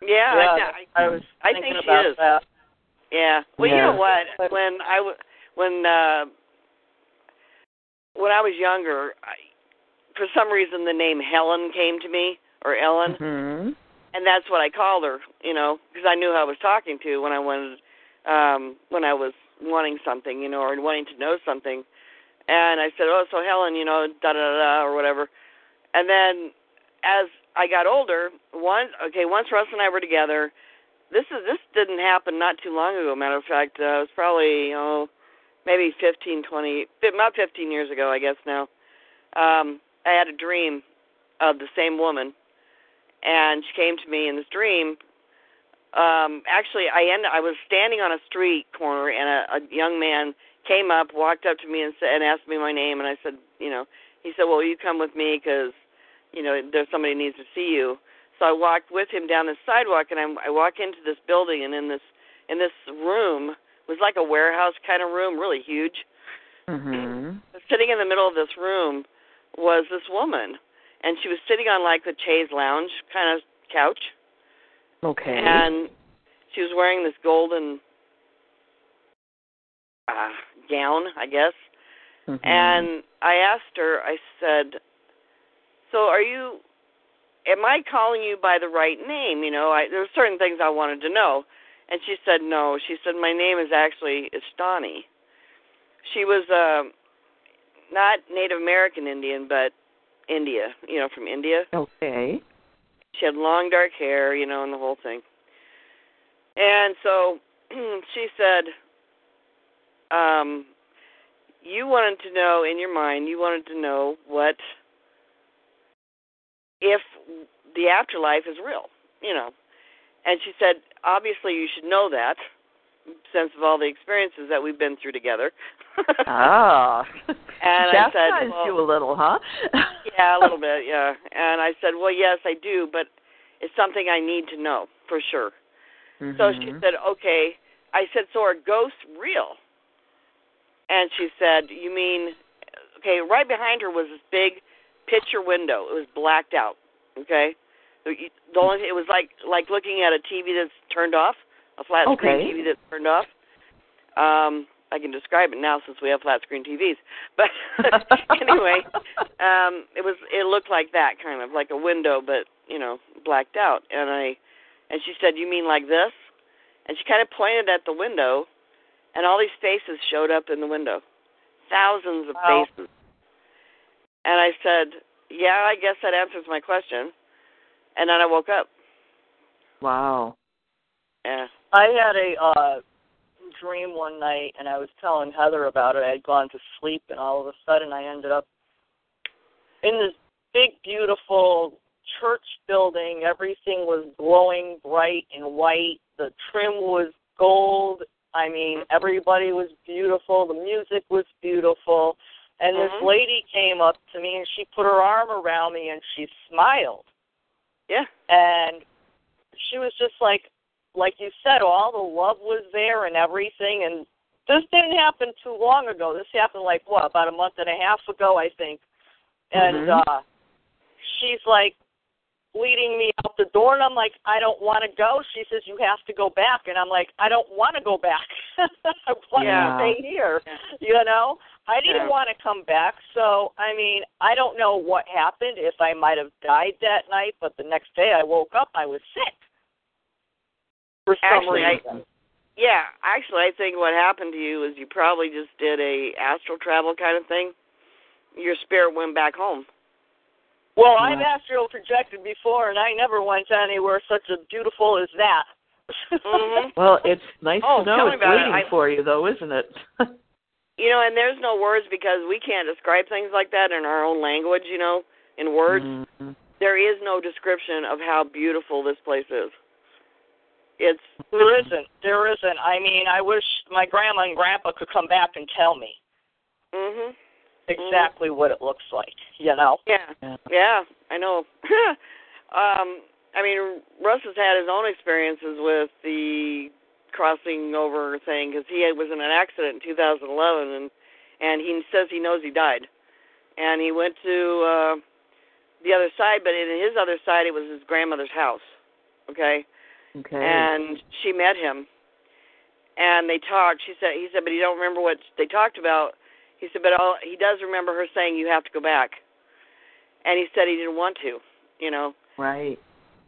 Yeah, yeah, I, I was I thinking think she is. that. Yeah. Well, you know what? When I w- when uh when I was younger, I, for some reason the name Helen came to me or Ellen, Mhm. and that's what I called her. You know, because I knew who I was talking to when I wanted um when I was wanting something, you know, or wanting to know something. And I said, "Oh, so Helen, you know, da da da da or whatever." And then as I got older, once okay, once Russ and I were together, this is this didn't happen not too long ago. Matter of fact, uh, it was probably oh maybe fifteen, twenty, fi- about fifteen years ago, I guess now. Um, I had a dream of the same woman, and she came to me in this dream. Um, actually, I end I was standing on a street corner, and a, a young man came up, walked up to me, and said and asked me my name, and I said, you know, he said, well, you come with me because you know there's somebody needs to see you. So I walked with him down the sidewalk, and I, I walk into this building, and in this in this room it was like a warehouse kind of room, really huge. Mhm. Sitting in the middle of this room was this woman, and she was sitting on like the chaise lounge kind of couch, Okay. and she was wearing this golden uh, gown, I guess. Mhm. And I asked her, I said, "So are you? Am I calling you by the right name? You know, I, there were certain things I wanted to know." And she said, "No." She said, "My name is actually Istani." She was uh, not Native American Indian, but India. You know, from India. okay. She had long dark hair, you know, and the whole thing. And so she said, um, you wanted to know in your mind, you wanted to know what if the afterlife is real, you know. And she said, obviously you should know that since of all the experiences that we've been through together. Ah. And I said, well- you a little, huh? yeah, a little bit, yeah. And I said, "Well, yes, I do, but it's something I need to know for sure." So she Mhm. said, "Okay." I said, "So are ghosts real?" And she said, "You mean okay, right behind her was this big picture window. It was blacked out, okay? The only it was like like looking at a TV that's turned off, a flat screen Okay. TV that's turned off. Um I can describe it now since we have flat screen TVs. But anyway, um it was it looked like that kind of like a window but you know blacked out and i and she said you mean like this and she kind of pointed at the window and all these faces showed up in the window thousands of Wow. faces and i said yeah i guess that answers my question and then i woke up wow. yeah I had a uh dream one night, and I was telling Heather about it. I had gone to sleep, and all of a sudden, I ended up in this big, beautiful church building. Everything was glowing bright and white. The trim was gold. I mean, everybody was beautiful. The music was beautiful. And Mhm. this lady came up to me and she put her arm around me and she smiled. Yeah. And she was just like like you said, all the love was there and everything and this didn't happen too long ago. This happened like what, about a month and a half ago, I think. And Mhm. uh she's like leading me out the door and I'm like, I don't want to go. She says you have to go back and I'm like, I don't want to go back. I want Yeah. to stay here. You know? I didn't Yeah. want to come back. So, I mean, I don't know what happened if I might have died that night, but the next day I woke up I was sick. For some Actually, I- reason. Yeah, actually, I think what happened to you is you probably just did a astral travel kind of thing. Your spirit went back home. Well, I've Yeah. astral projected before and I never went anywhere such as beautiful as that. Mhm. Well, it's nice Oh, to tell know me it's about it. waiting I- for you, though, isn't it? You know, and there's no words because we can't describe things like that in our own language. You know, in words, Mhm. there is no description of how beautiful this place is. It's There isn't. There isn't. I mean, I wish my grandma and grandpa could come back and tell me mhm. Exactly what it looks like. You know. Yeah. Yeah. Yeah, I know. um, I mean, Russ has had his own experiences with the crossing over thing because he was in an accident in 2011, and and he says he knows he died, and he went to uh, the other side, but in his other side, it was his grandmother's house. Okay, Okay. and she met him, and they talked. She said, he said, but he don't remember what they talked about. He said, but all, he does remember her saying you have to go back, and he said he didn't want to, you know. right.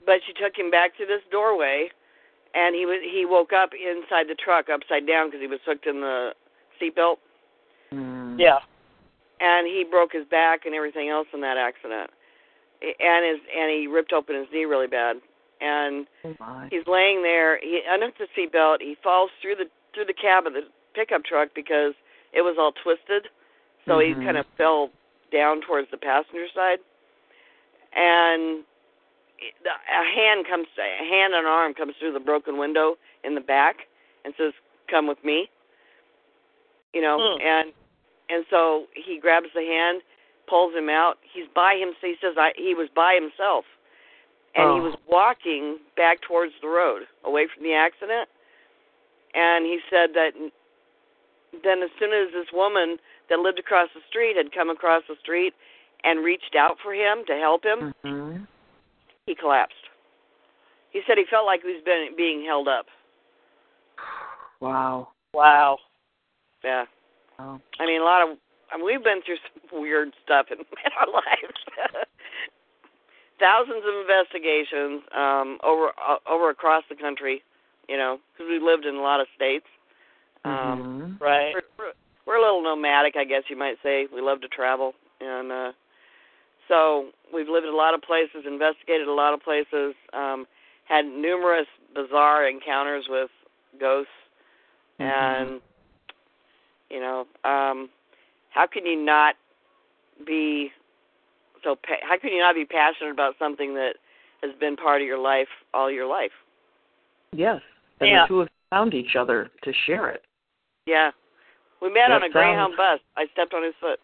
But she took him back to this doorway, and he was he woke up inside the truck upside down because he was hooked in the seatbelt, Mm. Yeah. and he broke his back and everything else in that accident, and his and he ripped open his knee really bad, and Oh, he's laying there. He unhooked the seatbelt. He falls through the through the cab of the pickup truck because it was all twisted, so Mhm. he kind of fell down towards the passenger side, and a hand comes, a hand and arm comes through the broken window in the back and says, "Come with me." You know, Hmm. and and so he grabs the hand, pulls him out. He's by him. He says, "I." He was by himself and he Oh. was walking back towards the road away from the accident and he said that then as soon as this woman that lived across the street had come across the street and reached out for him to help him Mhm. he collapsed he said he felt like he was been, being held up Wow. Wow. yeah Wow. i mean a lot of I mean, we've been through some weird stuff in, in our lives thousands of investigations um over uh, over across the country you know because we lived in a lot of states um Mhm. Right. we're, we're we're a little nomadic i guess you might say we love to travel and uh so we've lived in a lot of places investigated a lot of places um had numerous bizarre encounters with ghosts Mhm. and you know um how can you not be so pa- how can you not be passionate about something that has been part of your life all your life Yes. And Yeah. the two of you found each other to share it. Yeah we met That on a greyhound bus i stepped on his foot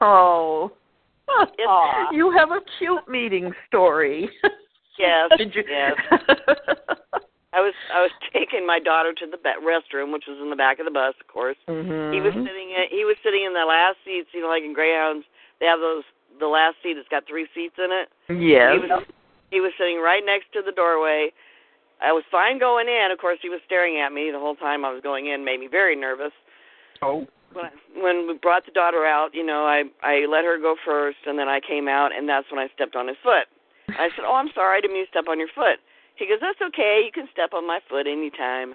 Oh. You have a cute meeting story. yes you? yes I was I was taking my daughter to the restroom, which was in the back of the bus, of course. mhm. He was sitting in, he was sitting in the last seats, you know, like in Greyhounds, they have those the last seat that's got three seats in it. Yes. He was he was sitting right next to the doorway. I was fine going in. Of course, he was staring at me the whole time I was going in, made me very nervous. oh. When I, when we brought the daughter out, you know, I I let her go first, and then I came out, and that's when I stepped on his foot. I said, "Oh, I'm sorry, I didn't mean to step on your foot." He goes, "That's okay. You can step on my foot anytime."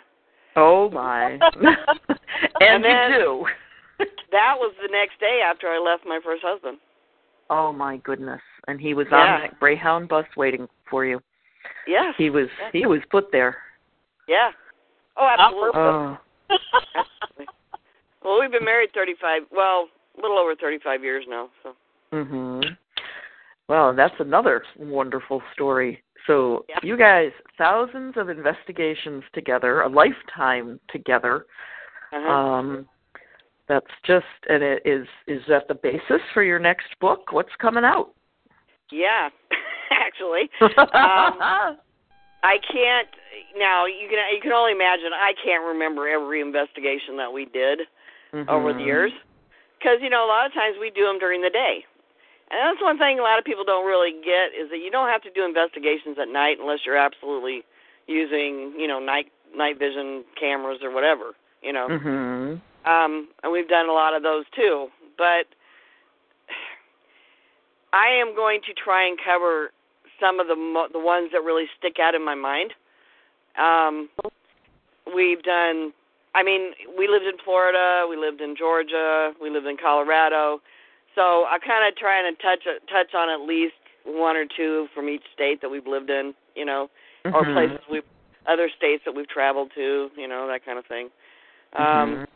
Oh my. and, And then- you do. That was the next day after I left my first husband. Oh my goodness. And he was Yeah. on that Greyhound bus waiting for you. Yes. He was he was put there. Yeah. Oh, absolutely. Oh. well, we've been married 35, well, a little over 35 years now, so. Mhm. Well, that's another wonderful story. So Yeah. you guys, thousands of investigations together, a lifetime together. Uh-huh. Um, that's just, and it is is that the basis for your next book? What's coming out? yeah, actually. Um, I can't now. You can you can only imagine. I can't remember every investigation that we did over the Mhm. years, because you know a lot of times we do them during the day, and that's one thing a lot of people don't really get is that you don't have to do investigations at night unless you're absolutely using you know night night vision cameras or whatever. You know, Mhm. um, and we've done a lot of those too. But I am going to try and cover some of the mo- the ones that really stick out in my mind. Um, we've done. I mean, we lived in Florida, we lived in Georgia, we lived in Colorado. So I kind of trying to touch touch on at least one or two from each state that we've lived in, you know, or Mhm. places we other states that we've traveled to, you know, that kind of thing. Um Mhm.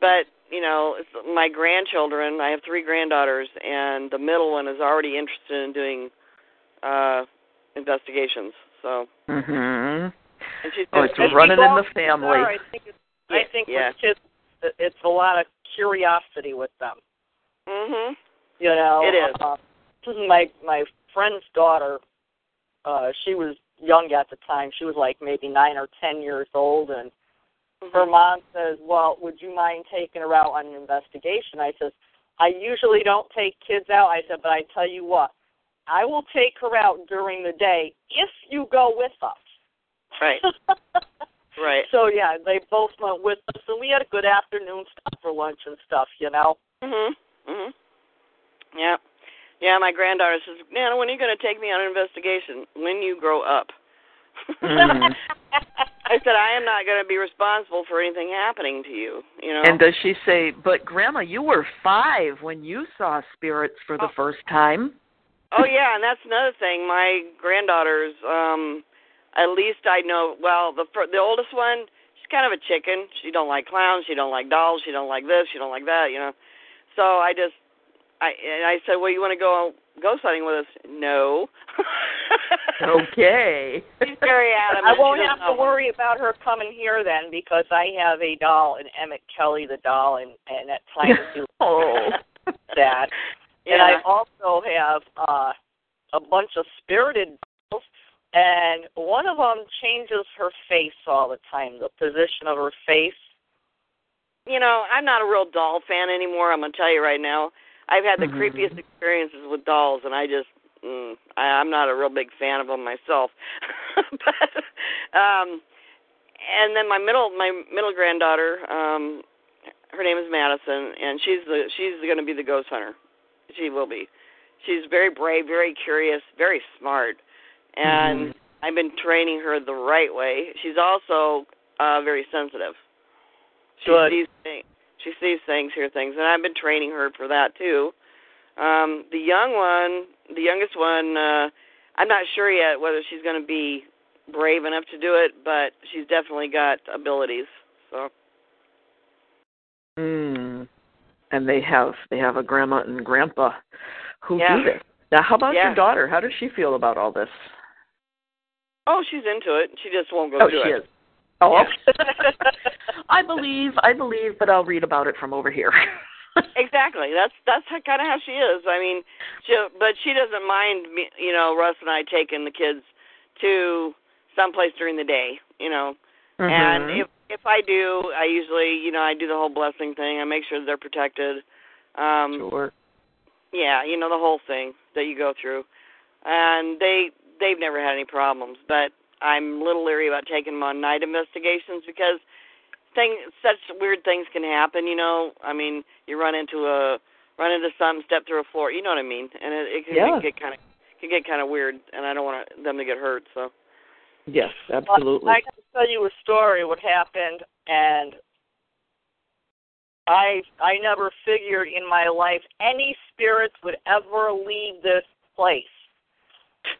but you know it's my grandchildren i have three granddaughters and the middle one is already interested in doing uh investigations so Mhm. and she's Oh, it's running in the family. I think, it's, I think yeah. with kids, it's a lot of curiosity with them. mhm You know, It is. Uh, my my friend's daughter, uh, she was young at the time. She was like maybe nine or ten years old, and her mom says, "Well, would you mind taking her out on an investigation?" I says, "I usually don't take kids out." I said, "But I tell you what, I will take her out during the day if you go with us." right right So yeah, they both went with us, and we had a good afternoon stop for lunch and stuff. You know. mhm mhm yeah yeah my granddaughter says nana when are you going to take me on an investigation when you grow up Mhm. i said i am not going to be responsible for anything happening to you you know And does she say, "But Grandma, you were five when you saw spirits for the Oh. first time"? Oh yeah, and that's another thing. My granddaughters, um, at least I know. Well, the the oldest one, she's kind of a chicken. She don't like clowns. She don't like dolls. She don't like this. She don't like that. You know. So I just, I and I said, well, you want to go ghost hunting with us? No. Okay. She's very adamant. I won't have to know. worry about her coming here then because I have a doll, an Emmett Kelly the doll, and and at times do oh. that. Yeah. And I also have uh, a bunch of spirited dolls, and one of them changes her face all the time, the position of her face. you know, I'm not a real doll fan anymore. I'm gonna tell you right now. I've had the Mhm. creepiest experiences with dolls, and I just, mm, I, I'm not a real big fan of them myself. but, um, and then my middle, my middle granddaughter, um, her name is Madison, and she's the, she's gonna be the ghost hunter. She will be. She's very brave, very curious, very smart, and Mhm. I've been training her the right way. She's also uh very sensitive. She Good. sees things. She sees things, hear things, and I've been training her for that too. Um, the young one, the youngest one, uh, I'm not sure yet whether she's going to be brave enough to do it, but she's definitely got abilities. So Mm. And they have they have a grandma and grandpa who Yeah. do this. Now, how about Yeah. your daughter? How does she feel about all this? Oh, she's into it. She just won't go oh, do she it. is. Oh. I believe, I believe, but I'll read about it from over here. Exactly. That's that's kind of how she is. I mean, she but she doesn't mind me, you know, Russ and I taking the kids to someplace during the day, you know. And Mhm. if if I do, I usually, you know, I do the whole blessing thing. I make sure they're protected. Um sure. yeah, you know the whole thing that you go through. And they they've never had any problems, but I'm a little leery about taking them on night investigations because thing such weird things can happen, you know. I mean, you run into a run into something, step through a floor, you know what I mean? And it, it can Yeah. get kind of can get kind of weird, and I don't want them to get hurt. So Yes, absolutely. I can tell you a story what happened and I I never figured in my life any spirits would ever leave this place.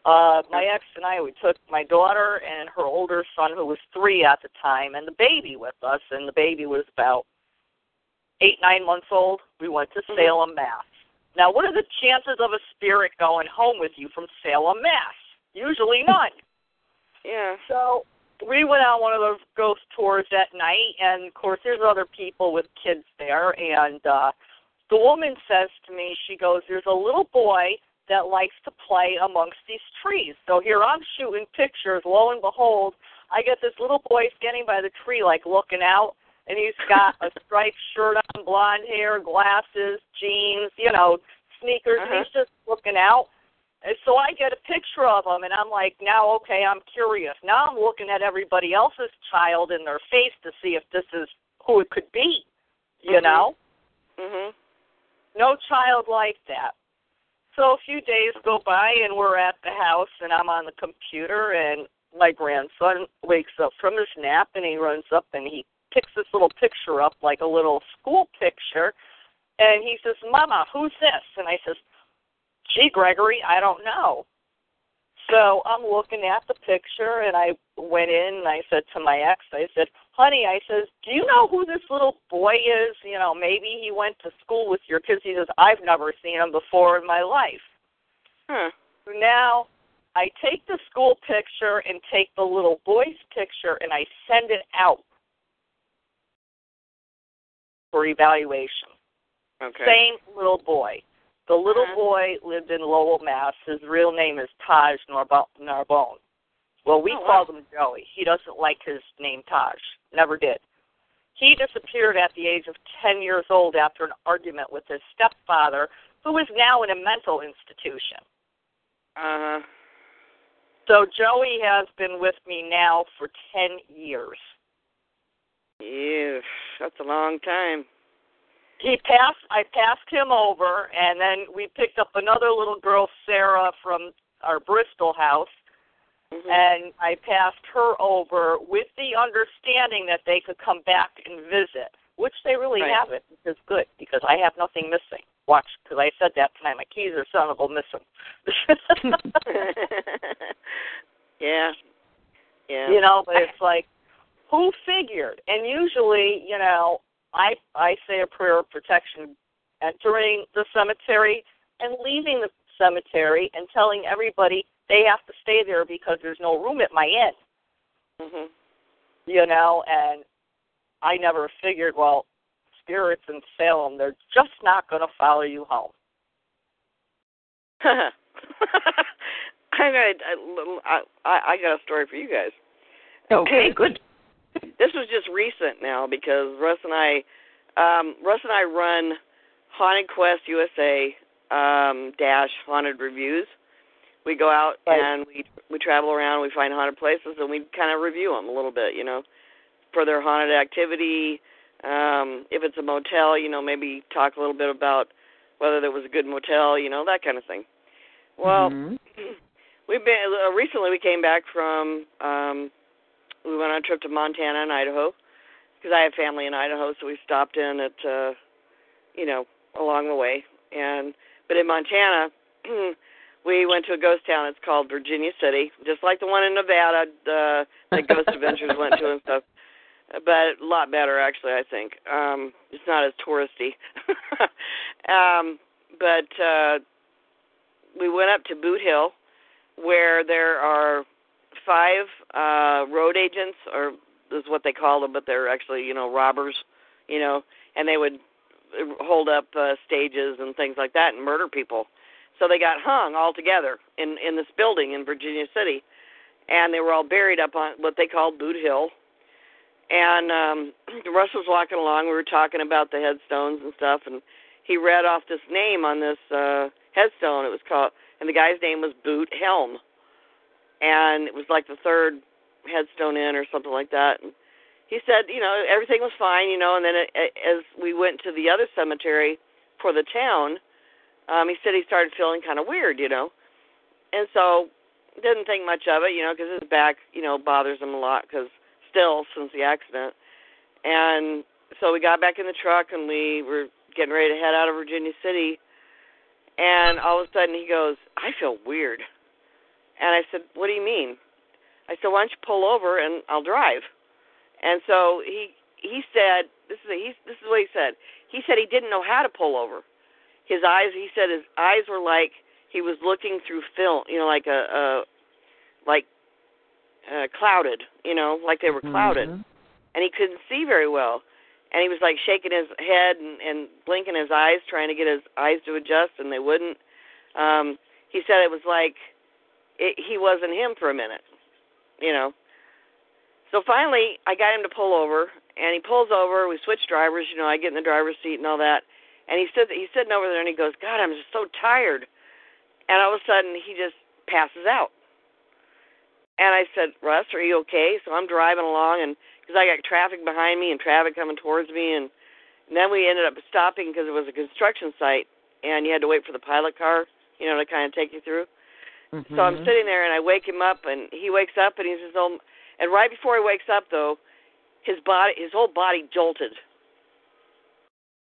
Uh, my ex and I, we took my daughter and her older son, who was three at the time, and the baby with us, and the baby was about eight, nine months old. We went to Mhm. Salem, Mass. Now, what are the chances of a spirit going home with you from Salem, Mass? Usually none. Yeah. So we went on one of those ghost tours that night, and of course, there's other people with kids there. And uh, the woman says to me, she goes, "There's a little boy that likes to play amongst these trees." So here I'm shooting pictures. Lo and behold, I get this little boy standing by the tree, like looking out, and he's got a striped shirt on, blonde hair, glasses, jeans, you know, sneakers, Uh-huh. and he's just looking out. And so I get a picture of him, and I'm like, now, okay, I'm curious. Now I'm looking at everybody else's child in their face to see if this is who it could be. You Mhm. know, Mhm. no child like that. So a few days go by, and we're at the house, and I'm on the computer, and my grandson wakes up from his nap, and he runs up and he picks this little picture up, like a little school picture, and he says, "Mama, who's this?" And I says, gee, Gregory, I don't know. So I'm looking at the picture, and I went in and I said to my ex, I said, honey, I says, do you know who this little boy is? You know, maybe he went to school with your kids. He says, I've never seen him before in my life. Huh. Now, I take the school picture and take the little boy's picture, and I send it out for evaluation. Okay. Same little boy. The little Uh-huh. boy lived in Lowell, Mass. His real name is Taj Narbo- Narbone. Well, we Oh, wow. called him Joey. He doesn't like his name Taj. Never did. He disappeared at the age of 10 years old after an argument with his stepfather, who is now in a mental institution. Uh huh. So Joey has been with me now for 10 years. Yeah, that's a long time. He passed I passed him over and then we picked up another little girl, Sarah, from our Bristol house Mhm. and I passed her over with the understanding that they could come back and visit, which they really Right. haven't, which is good because I have nothing missing. Watch, because I said that tonight. My keys are son of a missing. yeah. Yeah. you know, but it's like, who figured? And usually, you know, I I say a prayer of protection entering the cemetery and leaving the cemetery and telling everybody they have to stay there because there's no room at my inn. Mhm. You know, and I never figured, well, spirits in Salem, they're just not going to follow you home. I got I, I I got a story for you guys. Okay, good. This was just recent now because Russ and I, um, Russ and I run Haunted Quest USA um, dash haunted reviews. We go out Right. and we we travel around. We find haunted places and we kind of review them a little bit, you know, for their haunted activity. Um, if it's a motel, you know, maybe talk a little bit about whether there was a good motel, you know, that kind of thing. Well, Mhm. we've been uh, recently. We came back from. um We went on a trip to Montana and Idaho because I have family in Idaho, so we stopped in at, uh you know, along the way. And but in Montana, we went to a ghost town. It's called Virginia City, just like the one in Nevada uh, that Ghost Adventures went to and stuff. But a lot better, actually. I think um, it's not as touristy. um, but uh, we went up to Boot Hill, where there are five uh road agents or is what they call them but they're actually you know robbers you know and they would hold up uh, stages and things like that and murder people. So they got hung all together in in this building in Virginia City and they were all buried up on what they called Boot Hill. And um Russ was walking along we were talking about the headstones and stuff and he read off this name on this uh headstone it was called and the guy's name was Boone Helm and it was like the third headstone in or something like that. And he said you know everything was fine you know and then it, as we went to the other cemetery for the town um he said he started feeling kind of weird you know. And so didn't think much of it you know because his back you know bothers him a lot because still since the accident. And so we got back in the truck and we were getting ready to head out of virginia city. And all of a sudden he goes i feel weird And I said, "What do you mean?" I said, "Why don't you pull over and I'll drive?" And so he he said, "This is a, he, this is what he said." He said he didn't know how to pull over. His eyes, he said, his eyes were like he was looking through film, you know, like a, a like uh, clouded, you know, like they were clouded, Mhm. and he couldn't see very well. And he was like shaking his head and, and blinking his eyes, trying to get his eyes to adjust, and they wouldn't. Um, he said it was like it, he wasn't him for a minute, you know. So finally, I got him to pull over, and he pulls over. We switch drivers, you know. I get in the driver's seat and all that. And he stood, he's sitting over there, and he goes, "God, I'm just so tired." And all of a sudden, he just passes out. And I said, "Russ, are you okay?" So I'm driving along, and because I got traffic behind me and traffic coming towards me, and, and then we ended up stopping because it was a construction site, and you had to wait for the pilot car, you know, to kind of take you through. So I'm Mhm. sitting there and I wake him up and he wakes up and he says, "Oh," and right before he wakes up though, his body, his whole body jolted.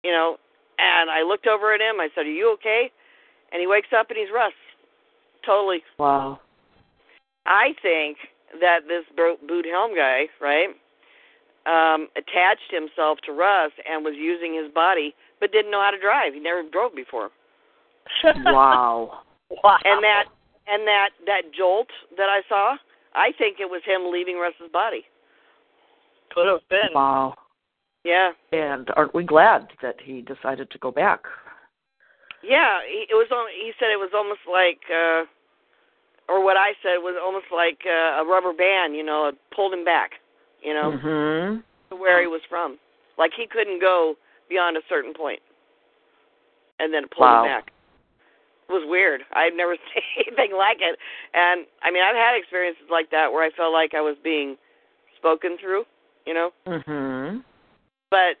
You know, and I looked over at him. I said, "Are you okay?" And he wakes up and he's Russ, totally. Wow. I think that this Bo- Boone Helm guy, right, um, attached himself to Russ and was using his body, but didn't know how to drive. He never drove before. Wow. wow. and that and that that jolt that I saw, I think it was him leaving Russ's body. could have been. Wow. Yeah, And aren't we glad that he decided to go back? yeah. He, it was. al- He said it was almost like, uh or what I said was almost like uh, a rubber band. You know, it pulled him back. You know, Mhm. to where he was from. Like he couldn't go beyond a certain point, and then it pulled Wow. him back. It was weird. I've never seen anything like it. And I mean, I've had experiences like that where I felt like I was being spoken through. You know. Mhm. but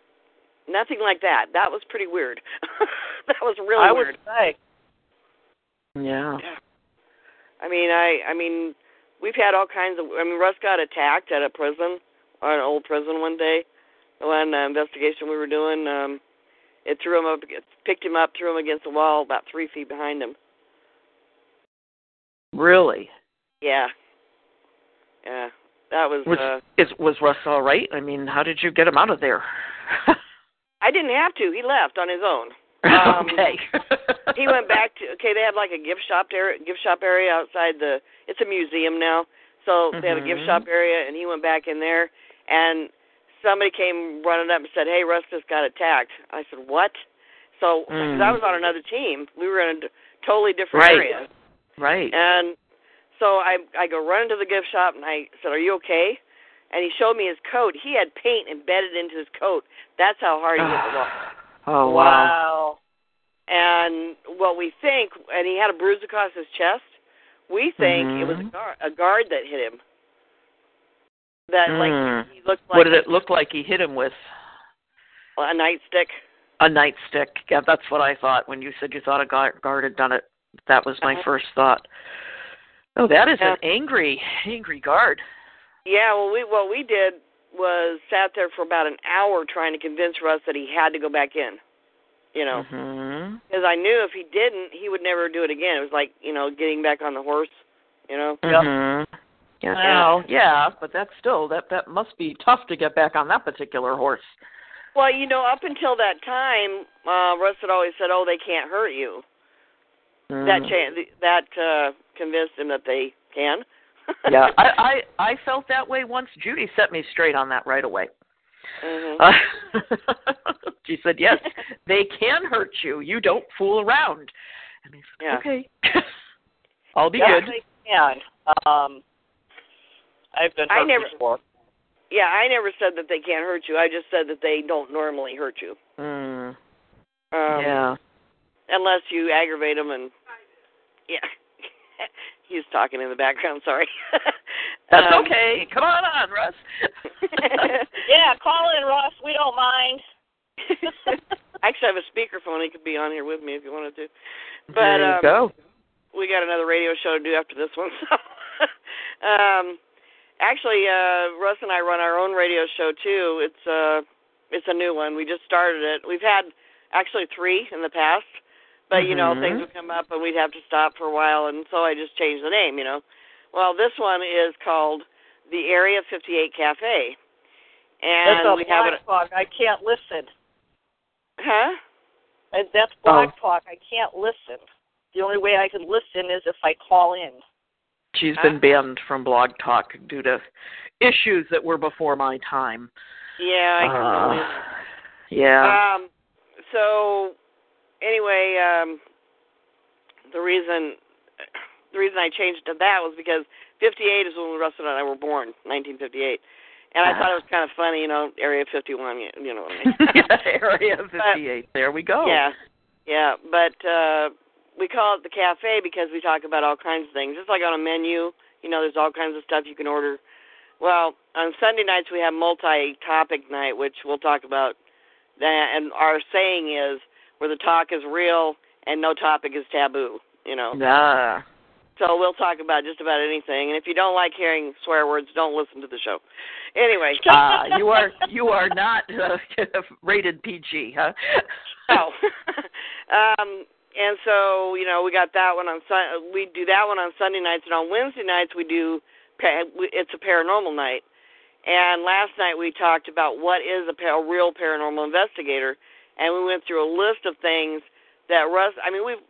nothing like that. That was pretty weird. that was really I weird. I would say. Yeah. I mean, I I mean, we've had all kinds of. I mean, Russ got attacked at a prison, or an old prison one day. When the investigation we were doing, um, it threw him up, picked him up, threw him against the wall about three feet behind him. Really? Yeah, yeah, that was. Was uh is was Russ all right? I mean, how did you get him out of there? I didn't have to. He left on his own. Um, okay. he went back to okay they have like a gift shop area gift shop area outside the it's a museum now so they have a gift Mhm. shop area and he went back in there and somebody came running up and said hey russ just got attacked i said what so because i Mm. was on another team we were in a totally different Right. area Right. and so i i go run into the gift shop and i said are you okay and he showed me his coat he had paint embedded into his coat that's how hard he hit the wall oh wow. wow. and what we think, and he had a bruise across his chest. We think it was a Mhm. guard, a guard that hit him. That Mm. like he looked like what did it look like he hit him with? a nightstick. A nightstick. Yeah, that's what I thought when you said you thought a guard, guard had done it. That was my Uh-huh. first thought. Oh, that is Yeah. an angry, angry guard. Yeah, well, we what we did was sat there for about an hour trying to convince Russ that he had to go back in. You know, hmm because I knew if he didn't, he would never do it again. It was like you know getting back on the horse. You know. Yep. Yeah. Yeah. Well, yeah, but that's still that that must be tough to get back on that particular horse. Well, you know, up until that time, uh, Russ had always said, "Oh, they can't hurt you." That Mm. cha- that uh, convinced him that they can. yeah, I, I I felt that way once. Judy set me straight on that right away. Mhm. Uh, she said, "Yes, they can hurt you. You don't fool around." And I said, Yeah. "Okay, I'll be yes, good." they can. Um, I've been I never- before. Yeah, I never said that they can't hurt you. I just said that they don't normally hurt you. Mm, Um, yeah. Unless you aggravate them and yeah. He's talking in the background. Sorry. That's Um, okay. Come on on, Russ. Yeah, call in, Russ. We don't mind. I actually have a speakerphone. He could be on here with me if you wanted to. But there you um, go. we got another radio show to do after this one. So, um, actually, uh, Russ and I run our own radio show too. It's uh, it's a new one. We just started it. We've had actually three in the past, but you know Mhm. things would come up and we'd have to stop for a while, and so I just changed the name. You know, Well, this one is called the Area 58 Cafe, and That's a we have blog it. talk. I can't listen. Huh? That's blog Oh. talk. I can't listen. The only way I can listen is if I call in. She's been banned from Blog Talk due to issues that were before my time. Yeah, I can Uh, yeah. Um, so anyway, um, the reason the reason I changed to that was because 58 is when Russell and I were born, 1958, and I thought it was kind of funny, you know, Area 51, you, you know what I mean? yeah, Area 58. there we go. Yeah, yeah, but uh, we call it the cafe because we talk about all kinds of things. Just like on a menu, you know, there's all kinds of stuff you can order. Well, on Sunday nights we have multi-topic night, which we'll talk about. That and our saying is where the talk is real and no topic is taboo. You know, Ah. so we'll talk about just about anything. And if you don't like hearing swear words, don't listen to the show. Anyway, Ah, you are you are not uh, rated PG, huh? Oh. um, and so you know we got that one on. We do that one on Sunday nights, and on Wednesday nights we do. It's a paranormal night. And last night we talked about what is a, a real paranormal investigator, and we went through a list of things that Russ. I mean we've.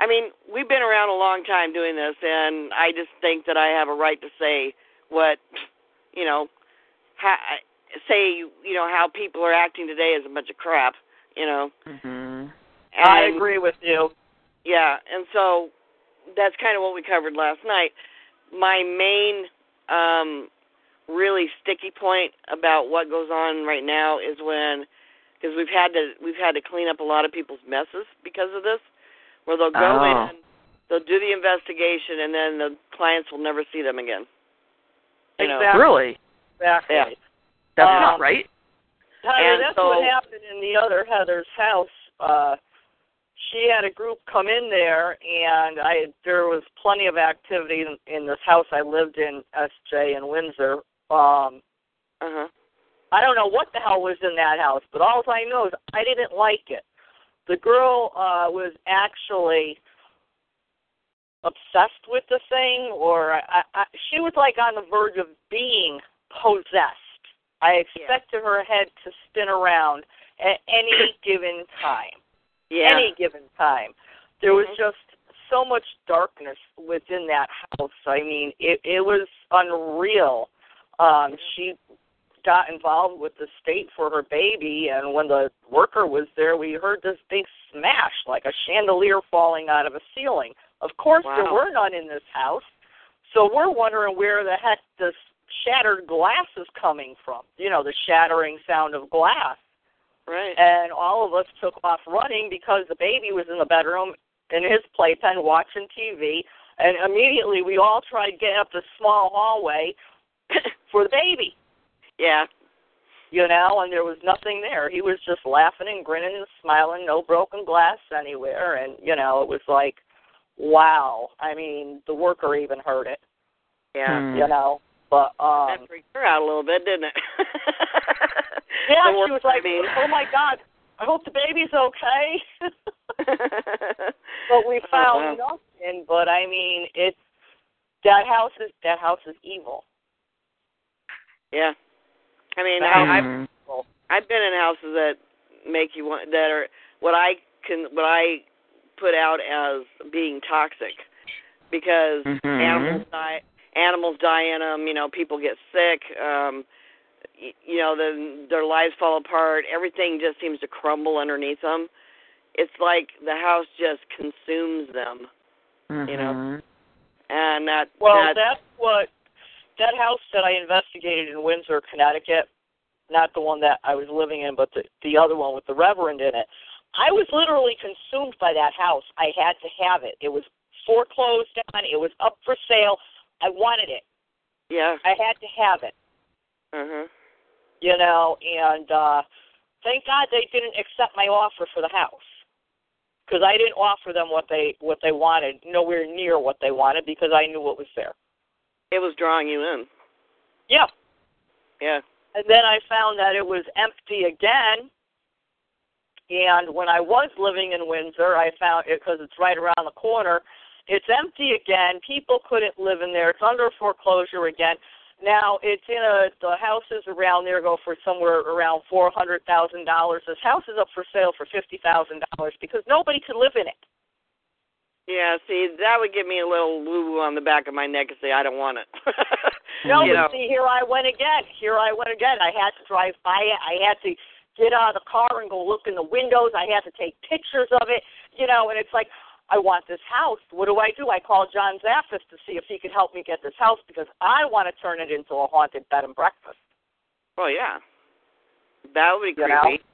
I mean, we've been around a long time doing this, and I just think that I have a right to say what, you know, how, say you know how people are acting today is a bunch of crap, you know. Mm-hmm. Hmm I agree with you. Yeah, and so that's kind of what we covered last night. My main um really sticky point about what goes on right now is when because we've had to we've had to clean up a lot of people's messes because of this where they'll go Oh. in they'll do the investigation and then the clients will never see them again. You know. Exactly. Really? Exactly. Yeah. That's Um, not right. Heather, And that's so- what happened in the other Heather's house. Uh she had a group come in there and I there was plenty of activity in, in this house I lived in, SJ in Windsor. Um Uh-huh. I don't know what the hell was in that house, but all I know is I didn't like it. The girl uh was actually obsessed with the thing or I, I she was like on the verge of being possessed. I expected her head to spin around at any given time. Yeah. Any given time. There was Mhm. just so much darkness within that house. I mean, it it was unreal. Um she got involved with the state for her baby and when the worker was there we heard this big smash like a chandelier falling out of a ceiling. Of course there were none in this house. So we're wondering where the heck this shattered glass is coming from. You know, the shattering sound of glass. Right. And all of us took off running because the baby was in the bedroom in his playpen watching TV. And immediately we all tried getting up the small hallway for the baby, yeah. you know, and there was nothing there. He was just laughing and grinning and smiling, no broken glass anywhere. And, you know, it was like, wow. I mean, the worker even heard it, Yeah. Hmm. you know. But, um, That freaked her out a little bit, didn't it? yeah, she was like, mean. oh my God, I hope the baby's okay. but we Oh, found wow. nothing. But I mean, it's that house is that house is evil. Yeah. I mean, That I, I've. I've been in houses that make you want that are what I can what I put out as being toxic because Mhm. animals die animals die in them. You know, people get sick. Um, you know, then their lives fall apart. Everything just seems to crumble underneath them. It's like the house just consumes them, you know. Mhm. and that Well, that, that's what that house that I investigated in Windsor, Connecticut, not the one that I was living in, but the the other one with the Reverend in it. I was literally consumed by that house. I had to have it. It was foreclosed on. It was up for sale. I wanted it. yeah. I had to have it. Uh-huh. You know, and uh thank God they didn't accept my offer for the house. Because I didn't offer them what they what they wanted, nowhere near what they wanted, because I knew what was there. It was drawing you in. Yeah, Yeah. And then I found that it was empty again. And when I was living in Windsor, I found it because it's right around the corner. It's empty again. People couldn't live in there. It's under foreclosure again. Now it's in a the houses around there go for somewhere around four hundred thousand dollars. This house is up for sale for fifty thousand dollars because nobody could live in it. Yeah, see, that would give me a little woo woo on the back of my neck and say I don't want it. no, you but know. see, here I went again. Here I went again. I had to drive by it. I had to get out of the car and go look in the windows. I had to take pictures of it, you know, and it's like I want this house. What do I do? I call John Zaffis to see if he could help me get this house because I want to turn it into a haunted bed and breakfast. Well, yeah. That would be You know? creepy.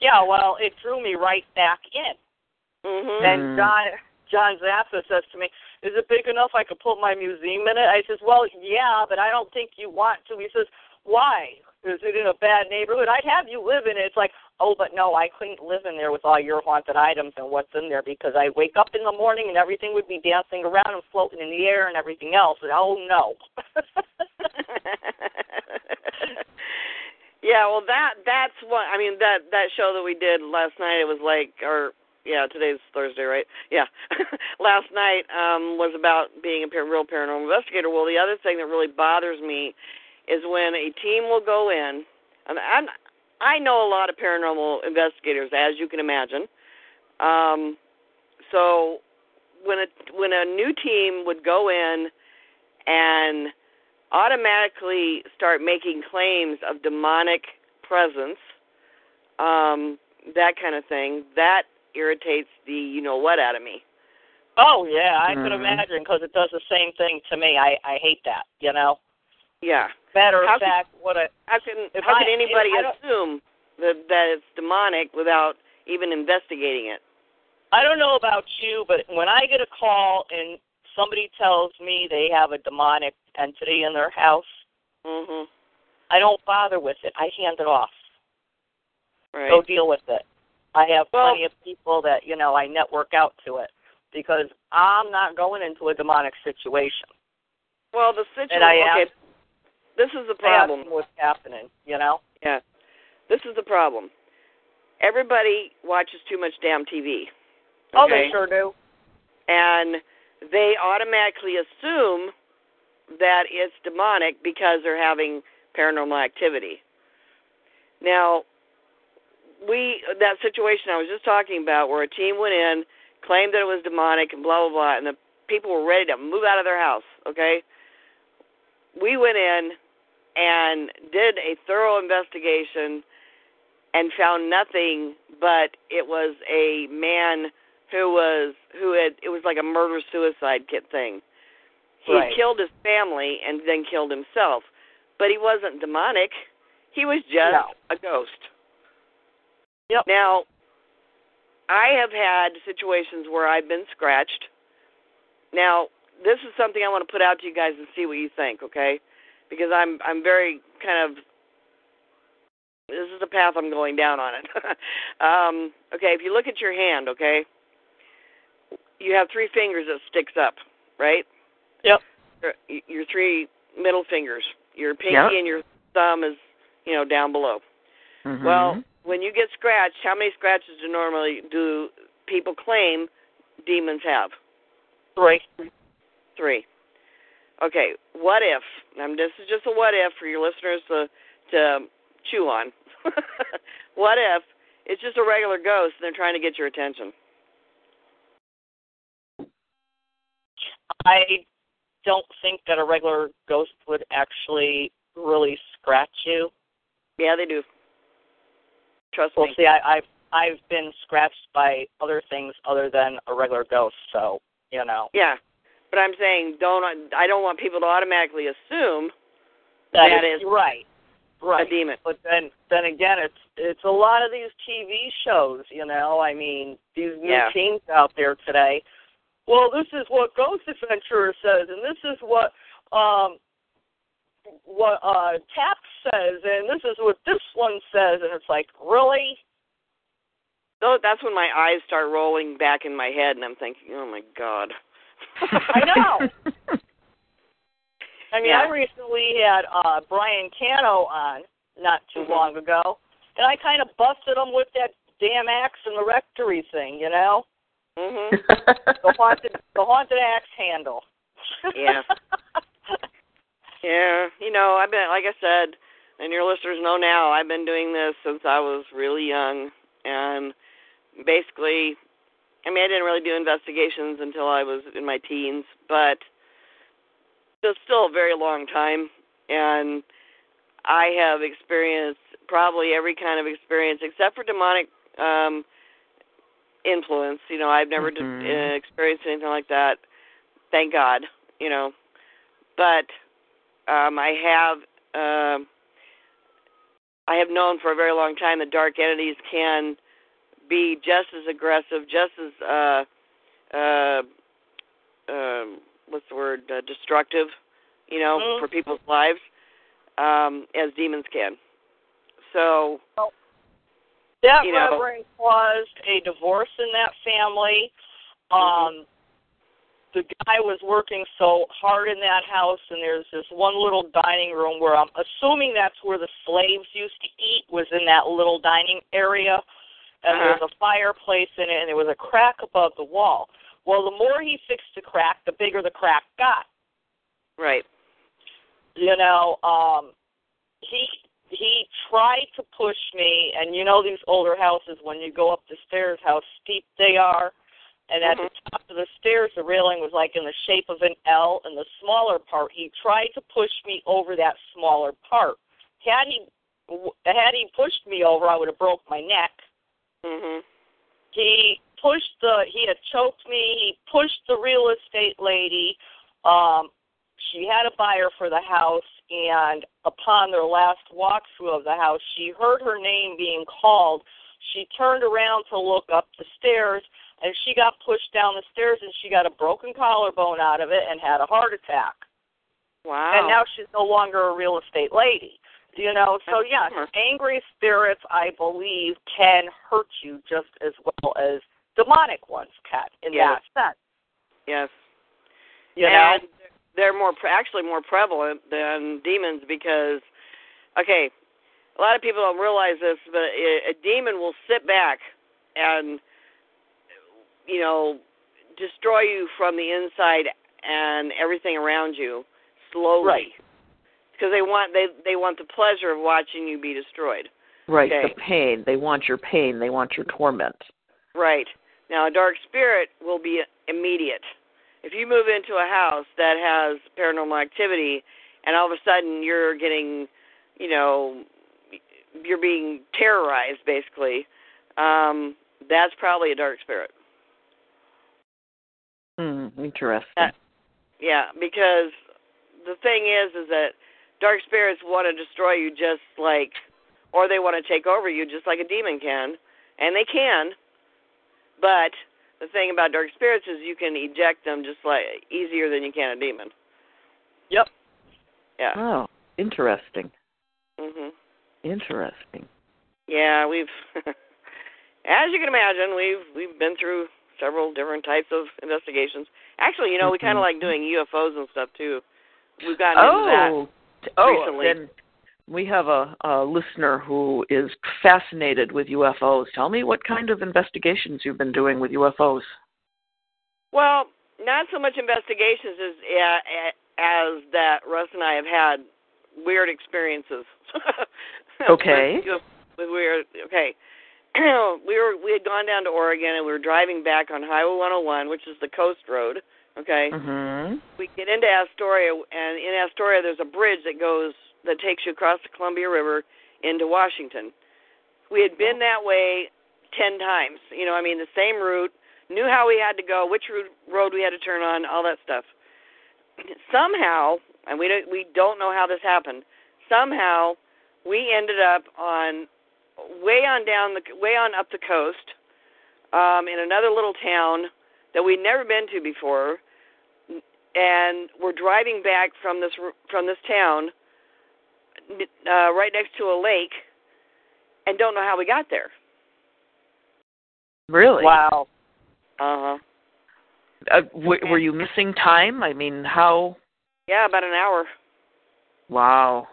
Yeah, well, it drew me right back in. Mhm. And Mm. John John Zaffis says to me, "Is it big enough I could put my museum in it?" I says, "Well, yeah, but I don't think you want to." He says, "Why? Is it in a bad neighborhood? I'd have you live in it." It's like, "Oh, but no, I couldn't live in there with all your haunted items and what's in there because I wake up in the morning and everything would be dancing around and floating in the air and everything else." And, oh no. yeah, well that that's what I mean that that show that we did last night it was like or yeah, today's Thursday, right? Yeah. last night um was about being a par- real paranormal investigator. Well, the other thing that really bothers me is when a team will go in and I'm, I know a lot of paranormal investigators as you can imagine. Um so when a when a new team would go in and automatically start making claims of demonic presence, um, that kind of thing, that irritates the you know what out of me. oh yeah, I could Mhm. imagine because it does the same thing to me. I I hate that, you know. Yeah. Matter of How could- fact, what a How can If how I- can anybody assume that that it's demonic without even investigating it? I don't know about you, but when I get a call and somebody tells me they have a demonic entity in their house, Mhm. I don't bother with it. I hand it off. Right. Go deal with it. I have Well- plenty of people that, you know, I network out to it because I'm not going into a demonic situation. well, the situation. And I okay. ask- This is the problem. what's happening, you know? Yeah. This is the problem. Everybody watches too much damn TV. Oh, they sure do. and they automatically assume that it's demonic because they're having paranormal activity. Now, we that situation I was just talking about where a team went in, claimed that it was demonic and blah blah blah, and the people were ready to move out of their house. Okay, we went in and did a thorough investigation and found nothing but it was a man who was who had it was like a murder suicide kit thing. He Right. killed his family and then killed himself, but he wasn't demonic. He was just No. a ghost. Yep. Now, I have had situations where I've been scratched. Now, this is something I want to put out to you guys and see what you think, okay? Because I'm I'm very kind of this is the path I'm going down on it. um, okay, if you look at your hand, okay, you have three fingers that sticks up, right? Yep. Your, your three middle fingers, your pinky Yep. and your thumb is, you know, down below. Mhm. Well, when you get scratched, how many scratches do normally do people claim demons have? Three. Three. Okay, what if? And this is just a what if for your listeners to to chew on. what if it's just a regular ghost and they're trying to get your attention? I don't think that a regular ghost would actually really scratch you. Yeah, they do. Trust Well, me. see, I, I've I've been scratched by other things other than a regular ghost, so you know Yeah, but I'm saying don't. I don't want people to automatically assume that, That is is right, right. a demon. But then then again, it's it's a lot of these TV shows. You know, I mean, these new Yeah. teams out there today. Well, this is what Ghost Adventurer says, and this is what um what uh TAPS says, and this is what this one says, and it's like, really? So that's when my eyes start rolling back in my head, and I'm thinking, oh my god. I know. I mean, Yeah. I recently had uh Brian Cano on not too Mhm. long ago, and I kind of busted him with that damn axe and the rectory thing, you know. Mhm. the haunted the haunted axe handle. Yeah. Yeah, you know, I've been like I said, and your listeners know now, I've been doing this since I was really young and basically I mean, I didn't really do investigations until I was in my teens, but it's still a very long time and I have experienced probably every kind of experience except for demonic um influence. You know, I've never Mhm. d- uh, experienced anything like that. Thank God, you know. But um, I have um I have known for a very long time that dark entities can be just as aggressive, just as uh, uh, um, what's the word, uh, destructive, you know, Mhm. for people's lives, um, as demons can. So, That You know. reverend caused a divorce in that family. Um, the guy was working so hard in that house, and there's this one little dining room where I'm assuming that's where the slaves used to eat was in that little dining area, and there was a fireplace in it, and there was a crack above the wall. Well, the more he fixed the crack, the bigger the crack got. right. you know um he he tried to push me and you know these older houses when you go up the stairs how steep they are and at the top of the stairs the railing was like in the shape of an L and the smaller part he tried to push me over that smaller part had he had he pushed me over I would have broke my neck Mhm. he pushed the he had choked me. He pushed the real estate lady. Um she had a buyer for the house and upon their last walkthrough of the house she heard her name being called. She turned around to look up the stairs and she got pushed down the stairs and she got a broken collarbone out of it and had a heart attack. Wow. and now she's no longer a real estate lady you know so yes, angry spirits i believe can hurt you just as well as demonic ones can in Yes. that sense yes. you know they're more actually more prevalent than demons because okay a lot of people don't realize this but a, a demon will sit back and you know destroy you from the inside and everything around you slowly Right. Because they want they they want the pleasure of watching you be destroyed Right, Okay. the pain. They want your pain. They want your torment. Right. Now, a dark spirit will be immediate. If you move into a house that has paranormal activity and all of a sudden you're getting, you know, you're being terrorized basically, um, that's probably a dark spirit. Hmm, interesting. That- Yeah, because the thing is, is that dark spirits want to destroy you just like, or they want to take over you just like a demon can, and they can. But the thing about dark spirits is you can eject them just like easier than you can a demon. yep Yeah. oh, interesting. Mhm. Interesting. Yeah, we've, as you can imagine, we've we've been through several different types of investigations. Actually, you know, we kind of like doing UFOs and stuff too. We've gotten into that. Oh, recently. then we have a, a listener who is fascinated with UFOs. Tell me what kind of investigations you've been doing with UFOs. Well, not so much investigations as as that Russ and I have had weird experiences. Okay. with, with weird. Okay. we were we had gone down to Oregon and we were driving back on Highway 101, which is the coast road. Okay. Mm-hmm. We get into Astoria, and in Astoria there's a bridge that goes that takes you across the Columbia River into Washington. We had been that way ten times. You know, I mean the same route, knew how we had to go, which route, road we had to turn on, all that stuff. Somehow, and we don't we don't know how this happened. Somehow, we ended up on way on down the way on up the coast, um, in another little town that we'd never been to before and we're driving back from this from this town uh right next to a lake and don't know how we got there. Really? wow Uh-huh. Uh, w- were you missing time? I mean, how? Yeah, about an hour. Wow.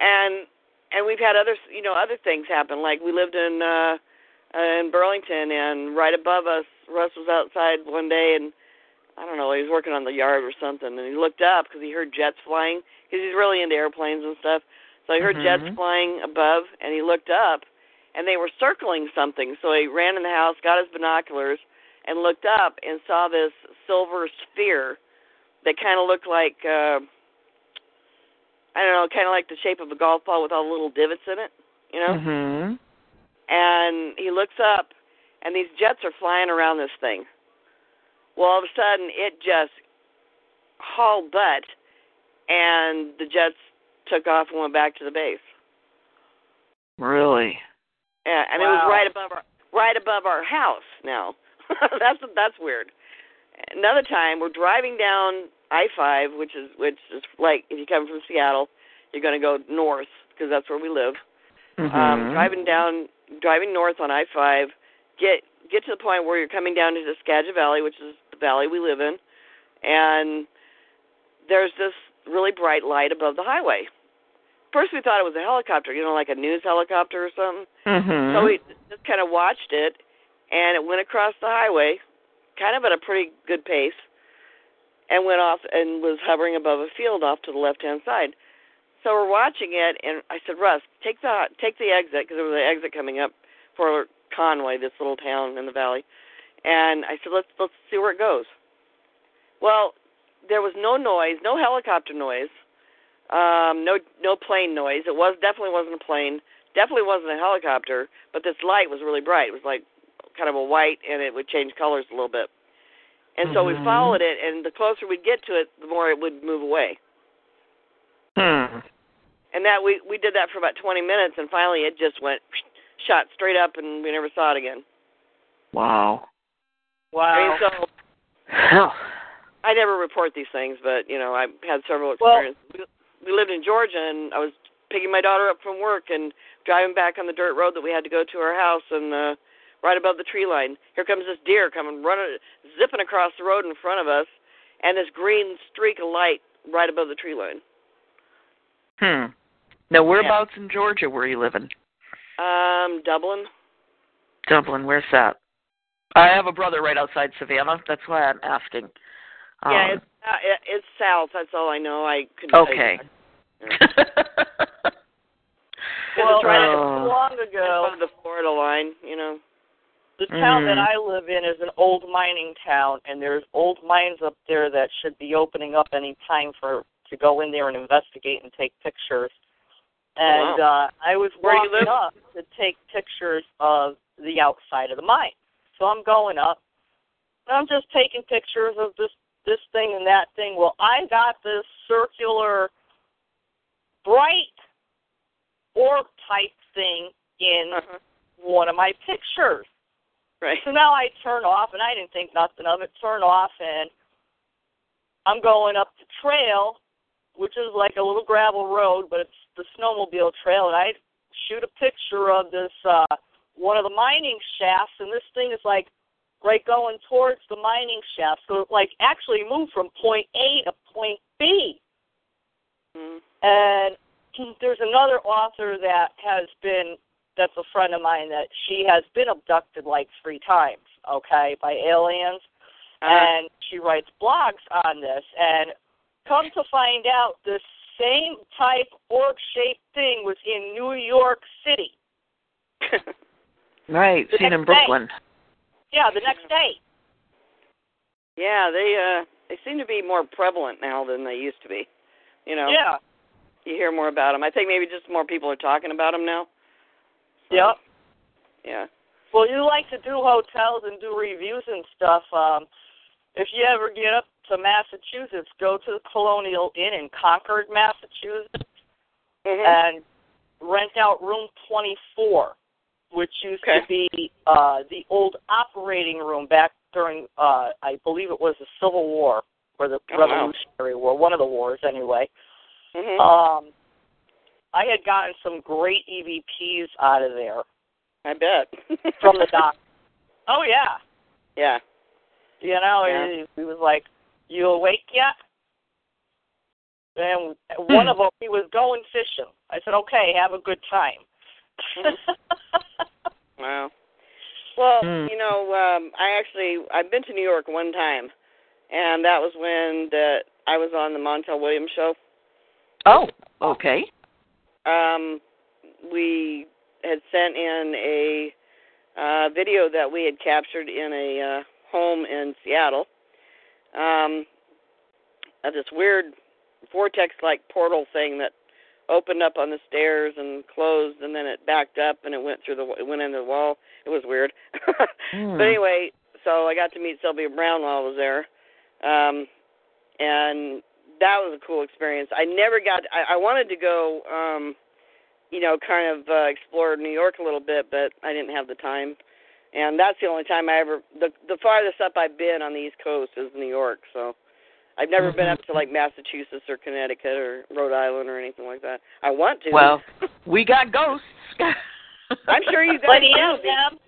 And and we've had other you know other things happen like we lived in uh uh, in Burlington, and right above us, Russ was outside one day, and I don't know, he was working on the yard or something, and he looked up because he heard jets flying, because he's really into airplanes and stuff. So he heard Mhm. jets flying above, and he looked up, and they were circling something. So he ran in the house, got his binoculars, and looked up and saw this silver sphere that kind of looked like uh, I don't know, kind of like the shape of a golf ball with all the little divots in it, you know. Mhm. And he looks up, and these jets are flying around this thing. Well, all of a sudden, it just hauled butt, and the jets took off and went back to the base. Really? Yeah, and it was right above our right above our house. Now, that's that's weird. Another time, we're driving down I five, which is which is like if you come from Seattle, you're going to go north because that's where we live. Mhm. Um, driving down, driving north on I five, get get to the point where you're coming down to the Skagit Valley, which is the valley we live in, and there's this really bright light above the highway. First, we thought it was a helicopter, you know, like a news helicopter or something. Mhm. So we just kind of watched it, and it went across the highway, kind of at a pretty good pace, and went off and was hovering above a field off to the left-hand side. So we're watching it, and I said, Russ, take the take the exit because there was an exit coming up for Conway, this little town in the valley. And I said, let's let's see where it goes. Well, there was no noise, no helicopter noise, um, no no plane noise. It was definitely wasn't a plane definitely wasn't a helicopter, but this light was really bright. It was like kind of a white, and it would change colors a little bit. And so we Mhm. followed it, and the closer we'd get to it, the more it would move away. Hmm. And that we we did that for about 20 minutes, and finally it just went shot straight up, and we never saw it again. Wow. Wow. I mean, so Hell. I never report these things, but you know I've had several Well- experiences. we, we lived in Georgia, and I was picking my daughter up from work and driving back on the dirt road that we had to go to our house, and uh, right above the tree line, here comes this deer coming running, zipping across the road in front of us, and this green streak of light right above the tree line. Hmm. Now, whereabouts in Georgia were you living? Um, Dublin. Dublin. Where's that? I have a brother right outside Savannah. That's why I'm asking. Um, yeah, it's uh, it's south. That's all I know. I couldn't. tell you okay. that. well, it's right Oh. long Right ago, the Florida line. You know. the town that Mhm. I live in is an old mining town, and there's old mines up there that should be opening up any time for to go in there and investigate and take pictures. And uh I was Where you walking up to take pictures of the outside of the mine. So I'm going up, and I'm just taking pictures of this this thing and that thing. Well, I got this circular, bright orb type thing in Uh-huh. one of my pictures. Right. So now I turn off, and I didn't think nothing of it. Turn off, and I'm going up the trail, which is like a little gravel road, but it's the snowmobile trail. And I shoot a picture of this uh one of the mining shafts, and this thing is like right going towards the mining shaft. So it like actually moved from point A to point B. Mhm. And there's another author that has been that's a friend of mine that she has been abducted like three times, okay, by aliens. Uh-huh. And she writes blogs on this and come to find out the same type orb shaped thing was in New York City. right. The Seen in next day. Brooklyn. Yeah, the next day. yeah, they uh they seem to be more prevalent now than they used to be. You know. Yeah. You hear more about them. I think maybe just more people are talking about them now. So, Yep. Yeah. Well, you like to do hotels and do reviews and stuff. Um, if you ever get up to Massachusetts, go to the Colonial Inn in Concord, Massachusetts, Mhm. and rent out room 24, which used Okay. to be uh, the old operating room back during, uh, I believe it was the Civil War or the Oh, wow. Revolutionary War, one of the wars anyway. Mhm. Um, I had gotten some great EVPs out of there I bet. from the doc. Oh yeah. yeah. You know, Yeah. he, he was like, "You awake yet?" And one of them, he was going fishing. I said, "Okay, have a good time." Wow. Well, Hmm. you know, um I actually I've been to New York one time, and that was when the I was on the Montel Williams show. Oh, okay. Um, we had sent in a uh, video that we had captured in a uh, home in Seattle. Um, of this weird vortex-like portal thing that opened up on the stairs and closed, and then it backed up and it went through the it went into the wall. It was weird. Hmm. But anyway, so I got to meet Sylvia Browne while I was there, um, and that was a cool experience. I never got. I, I wanted to go, um, you know, kind of uh, explore New York a little bit, but I didn't have the time. And that's the only time I ever. The the farthest up I've been on the East Coast is New York. So I've never been up to like Massachusetts or Connecticut or Rhode Island or anything like that. I want to. Well, we got ghosts. I'm sure you guys Plenty do. them.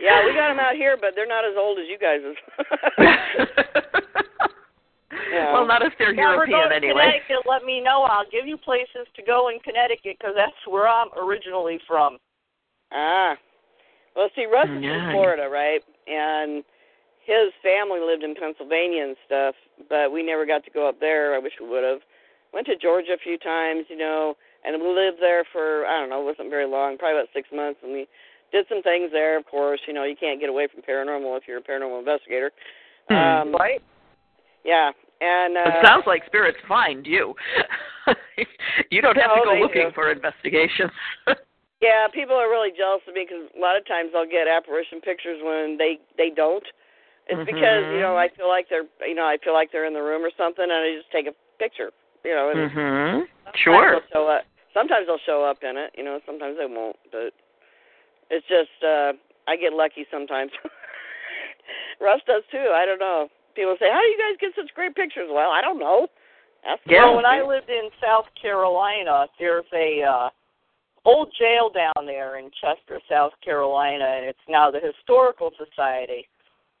Yeah, we got them out here, but they're not as old as you guys is. Yeah. Well, not if they're If you ever European go to anyway. Connecticut, let me know. I'll give you places to go in Connecticut because that's where I'm originally from. Ah. Well, see, Russ is Yeah. from Florida, right? And his family lived in Pennsylvania and stuff, but we never got to go up there. I wish we would have. Went to Georgia a few times, you know, and we lived there for I don't know, it wasn't very long, probably about six months, and we did some things there. Of course, you know, you can't get away from paranormal if you're a paranormal investigator. Hmm. Um, Right? Yeah, and uh, it sounds like spirits find you. you don't have to go looking do. for investigations. Yeah, people are really jealous of me because a lot of times I'll get apparition pictures when they they don't. It's because you know. I feel like they're you know I feel like they're in the room or something, and I just take a picture. You know, and mhm. Sure. they'll show up. Sometimes they'll show up in it. You know, sometimes they won't. But it's just uh I get lucky sometimes. Russ does too. I don't know. People say, "How do you guys get such great pictures?" Well, I don't know. That's Yeah. Well, when I lived in South Carolina, there's a uh old jail down there in Chester, South Carolina, and it's now the Historical Society.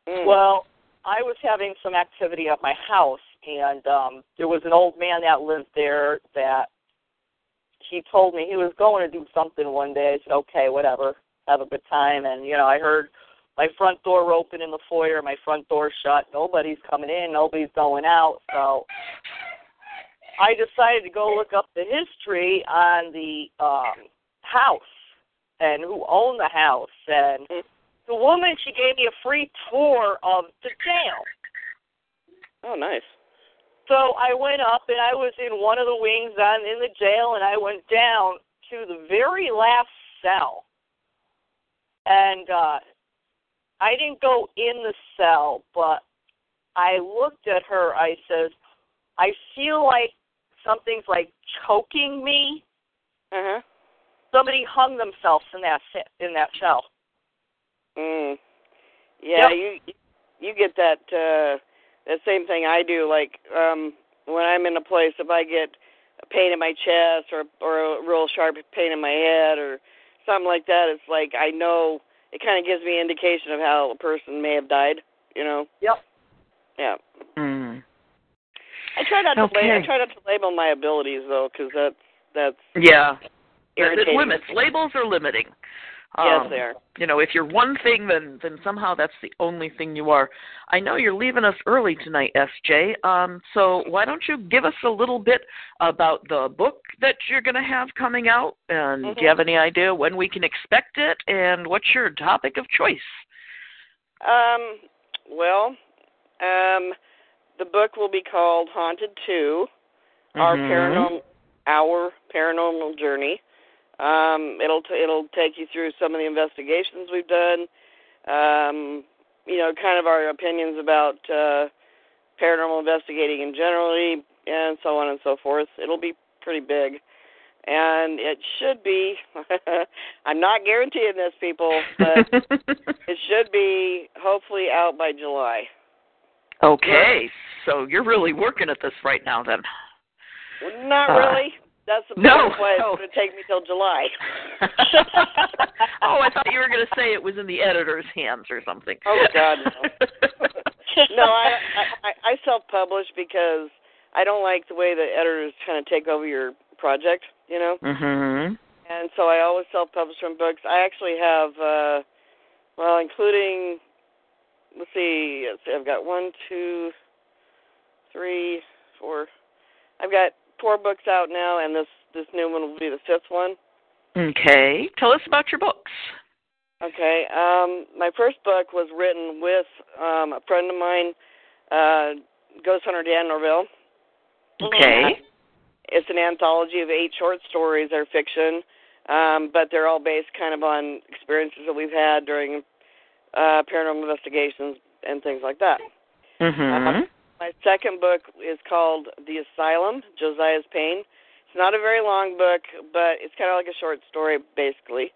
Mm. Well, I was having some activity at my house, and um there was an old man that lived there that he told me he was going to do something one day. I said, okay, whatever, have a good time. And you know, I heard my front door open in the foyer, my front door shut. Nobody's coming in, nobody's going out. So I decided to go look up the history on the um house and who owned the house. And the woman, she gave me a free tour of the jail. Oh, nice. So I went up and I was in one of the wings on in the jail and I went down to the very last cell. And uh I didn't go in the cell, but I looked at her, I says, I feel like something's like choking me. Uh huh. Somebody hung themselves in that in that cell. Mm. Yeah, Yep. you you get that uh that same thing I do. Like um when I'm in a place, if I get a pain in my chest or or a real sharp pain in my head or something like that, it's like I know it kind of gives me indication of how a person may have died. You know? Yep. Yeah. Mm. I try not to Okay. la- I try not to label my abilities though, because that's that's Yeah. It, it limits. Labels are limiting. Yes, Um, they are. You know, if you're one thing, then then somehow that's the only thing you are. I know you're leaving us early tonight, SJ. Um, so why don't you give us a little bit about the book that you're going to have coming out, and do Mhm. you have any idea when we can expect it, and what's your topic of choice? Um, well, um, the book will be called Haunted Two: Our Mhm. Paranormal Our Paranormal Journey. Um, it'll t- it'll take you through some of the investigations we've done. Um, you know, kind of our opinions about uh, paranormal investigating in generally, and so on and so forth. It'll be pretty big, and it should be. I'm not guaranteeing this, people, but it should be hopefully out by July. okay, so you're really working at this right now, then. Well, Not Uh, really. That's the no, why it's going to take me till July. oh, I thought you were going to say it was in the editor's hands or something. Oh, God, no. no, I I, I self-publish because I don't like the way the editors kind of take over your project, you know. Mm-hmm. And so I always self-publish from books. I actually have uh well, including let's see, let's see, I've got one, two, three, four. I've got four books out now, and this this new one will be the fifth one. Okay. Tell us about your books. Okay. Um, my first book was written with um, a friend of mine, uh, Ghost Hunter Dan Norville. Okay. It's an anthology of eight short stories. They're fiction, um, but they're all based kind of on experiences that we've had during uh, paranormal investigations and things like that. Mhm. My second book is called The Asylum, Josiah's Pain. It's not a very long book, but it's kind of like a short story, basically.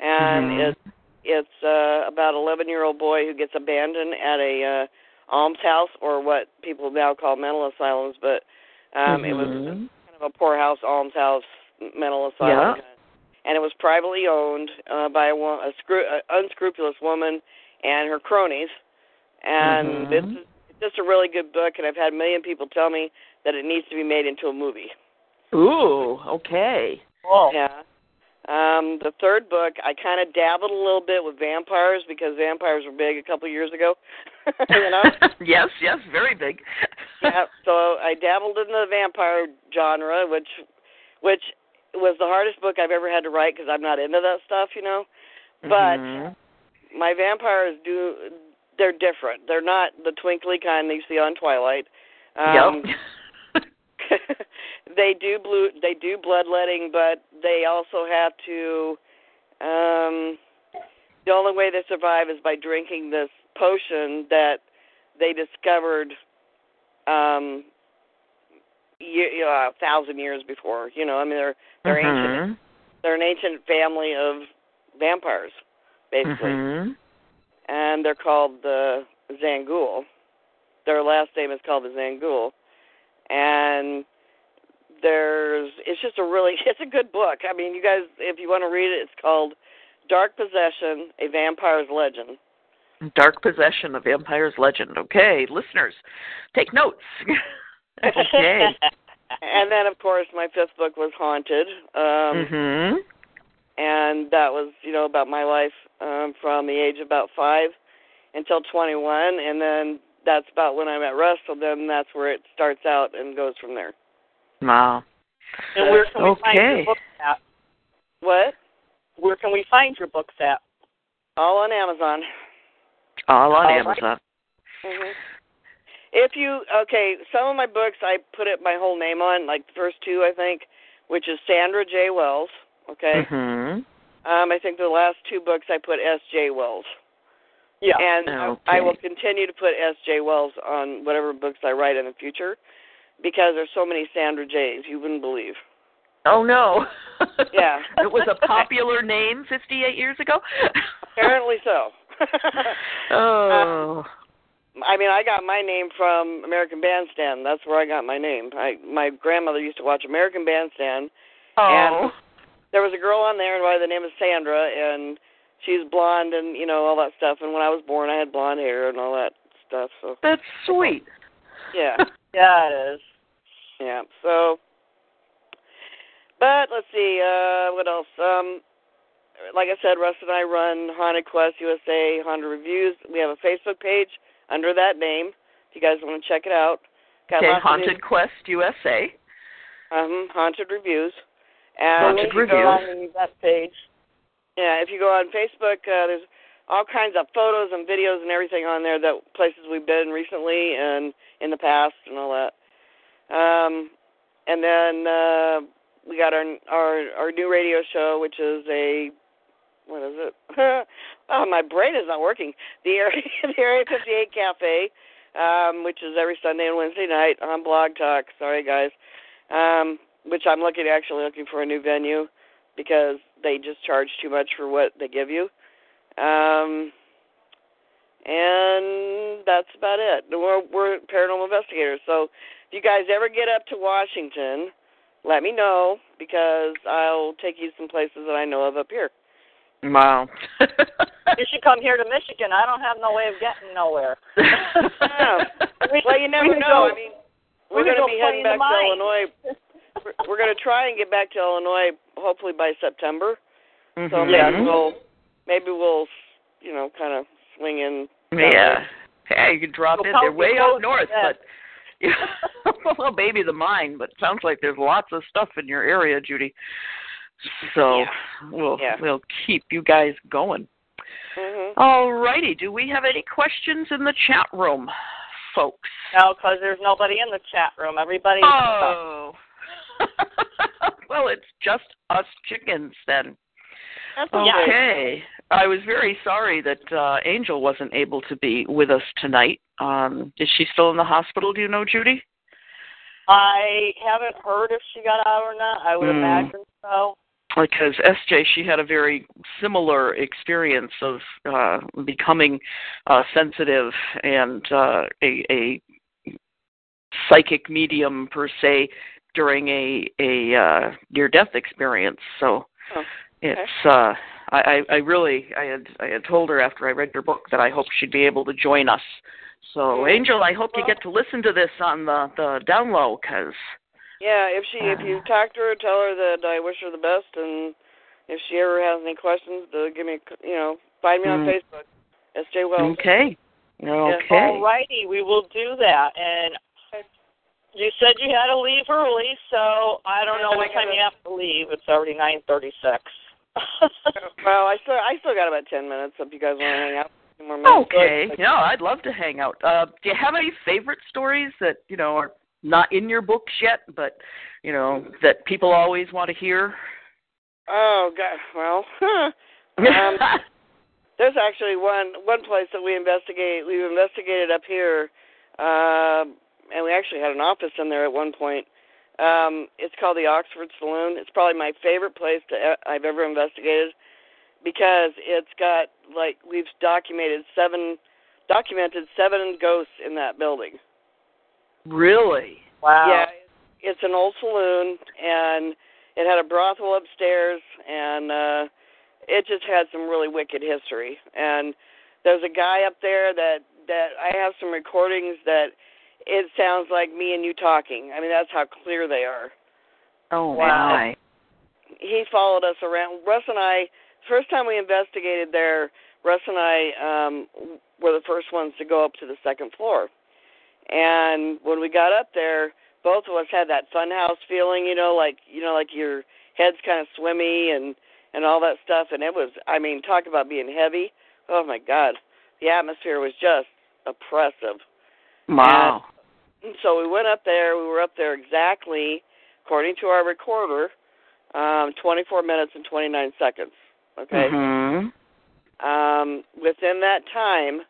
And Mhm. it's it's uh, about an 11 year old boy who gets abandoned at a uh, almshouse, or what people now call mental asylums, but um, it was Mhm. kind of a poorhouse, almshouse, mental asylum. Yeah. And it was privately owned uh, by a, a, scru- a unscrupulous woman and her cronies. And Mhm. it's it's just a really good book, and I've had a million people tell me that it needs to be made into a movie. Ooh, okay. Oh. Yeah. Um, the third book, I kind of dabbled a little bit with vampires because vampires were big a couple years ago. you know? yes, yes, very big. yeah. So I dabbled in the vampire genre, which, which was the hardest book I've ever had to write because I'm not into that stuff, you know. But Mhm. my vampires do they're different. They're not the twinkly kind that you see on Twilight. Um yep. they do blue they do bloodletting but they also have to um the only way they survive is by drinking this potion that they discovered um you, you know, a thousand years before. You know, I mean they're they're ancient Mhm. they're an ancient family of vampires, basically. Mhm. And they're called the Zangul. Their last name is called the Zangul, and there's it's just a really it's a good book. I mean, you guys, if you want to read it, it's called Dark Possession: A Vampire's Legend. Dark Possession, a Vampire's Legend. Okay, listeners, take notes. okay. And then, of course, my fifth book was Haunted, um, mhm. and that was you know about my life um, from the age of about five until 21, and then that's about when I met Russ. So then that's where it starts out and goes from there. Wow. And where can we find your books at? What? Where can we find your books at? All on Amazon. All on All right. Amazon. hmm If you okay, some of my books I put it my whole name on, like the first two I think, which is Sandra J. Wells. Okay. Mhm. Um, I think the last two books I put S. J. Wells, Yeah. and Okay. I, I will continue to put S. J. Wells on whatever books I write in the future, because there's so many Sandra J's you wouldn't believe. Oh no. Yeah. it was a popular name 58 years ago. Apparently so. oh. I mean, I got my name from American Bandstand. That's where I got my name. I my grandmother used to watch American Bandstand. oh. There was a girl on there by the name of Sandra, and she's blonde and you know all that stuff. And when I was born, I had blonde hair and all that stuff. So That's sweet. yeah, Yeah, it is. yeah. So, but let's see, uh, what else? Um, like I said, Russ and I run Haunted Quest USA Haunted Reviews. We have a Facebook page under that name. If you guys want to check it out, got okay, Haunted Quest USA. um, haunted reviews. And if you Reviews. go on that page. yeah, if you go on Facebook, uh, there's all kinds of photos and videos and everything on there that places we've been recently and in the past and all that. Um, and then uh, we got our our our new radio show, which is a what is it? oh, my brain is not working. The area the Area 58 Cafe, um, which is every Sunday and Wednesday night on Blog Talk. Sorry, guys. Um, which I'm looking actually looking for a new venue because they just charge too much for what they give you. Um, and that's about it. We're, we're paranormal investigators. So if you guys ever get up to Washington, let me know because I'll take you some places that I know of up here. Wow. You should come here to Michigan. I don't have no way of getting nowhere. Yeah. Well, you never We know. go- I mean, we we're going to be heading back to. Illinois. We're, we're going to try and get back to Illinois hopefully by September. So Mhm. maybe we'll maybe we'll you know, kind of swing in. Yeah. Hey, you can drop So in. They're way up north, is that? but well, maybe the mine. But sounds like there's lots of stuff in your area, Judy. So Yeah. we'll Yeah. we'll keep you guys going. Mhm. All righty. Do we have any questions in the chat room, folks? No, because there's nobody in the chat room. Everybody. Oh. Well, it's just us chickens then. That's okay. I was very sorry that uh Angel wasn't able to be with us tonight. Um is she still in the hospital, do you know, Judy? I haven't heard if she got out or not. I would Hmm. imagine so. Because SJ, she had a very similar experience of uh becoming uh sensitive and uh a a psychic medium per se during a a uh near death experience. So Oh, it's uh I, I really I had I had told her after I read your book that I hope she'd be able to join us. So Yeah. Angel, I hope you get to listen to this on the the down low because Yeah, if she if you talk to her, tell her that I wish her the best, and if she ever has any questions, to give me, a c- you know, find me on Mm. Facebook, SJ Wells. okay okay All righty, we will do that. And you said you had to leave early, so I don't know Yeah, what time you have to leave. It's already nine thirty-six. Well, I still I still got about ten minutes if you guys want to hang out. Two more minutes. Okay. No, I'd love to hang out. Uh, do you have any favorite stories that you know are not in your books yet, but you know that people always want to hear? Oh God. Well, um, there's actually one one place that we investigate. We've investigated up here, um, and we actually had an office in there at one point. Um, it's called the Oxford Saloon. It's probably my favorite place to e- I've ever investigated because it's got like we've documented seven documented seven ghosts in that building. really? wow. Yeah, it's an old saloon, and it had a brothel upstairs, and uh it just had some really wicked history. And there's a guy up there that that I have some recordings that it sounds like me and you talking. I mean, that's how clear they are. Oh Wow. my. He followed us around. Russ and I, first time we investigated there, Russ and I um were the first ones to go up to the second floor. And when we got up there, both of us had that funhouse feeling, you know, like you know, like your head's kind of swimmy and and all that stuff. And it was, I mean, talk about being heavy. Oh my God, the atmosphere was just oppressive. Wow. And so we went up there. We were up there exactly, according to our recorder, um, 24 minutes and 29 seconds. Okay. Mhm. Um, within that time,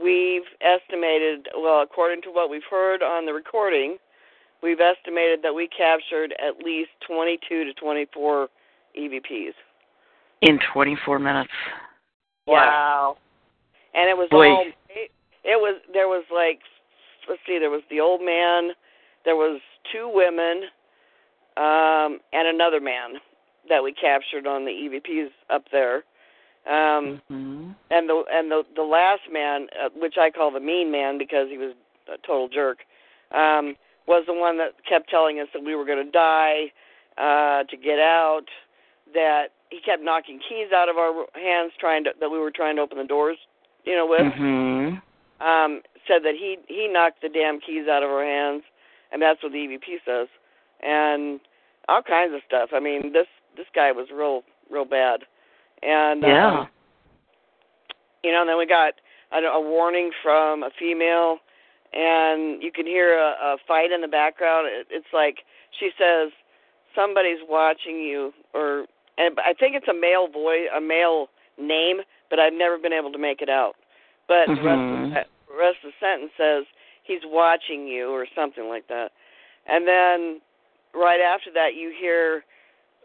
we've estimated, well, according to what we've heard on the recording, we've estimated that we captured at least 22 to 24 EVPs. In 24 minutes. Wow. And it was Boy. all, it, it was, there was like, let's see, there was the old man, there was two women, um, and another man that we captured on the EVPs up there. Um, Mhm. and the and the the last man, uh, which I call the mean man because he was a total jerk, um, was the one that kept telling us that we were going to die, uh, to get out. That he kept knocking keys out of our hands, trying to that we were trying to open the doors, you know, with. Mhm. Um, said that he he knocked the damn keys out of her hands, and that's what the EVP says, and all kinds of stuff. I mean, this this guy was real real bad, and Yeah. um, you know, and then we got a, a warning from a female, and you can hear a, a fight in the background. It, it's like she says, "Somebody's watching you," or and I think it's a male voice, a male name, but I've never been able to make it out. But the rest of Mhm. the, the rest of the sentence says he's watching you, or something like that. And then right after that, you hear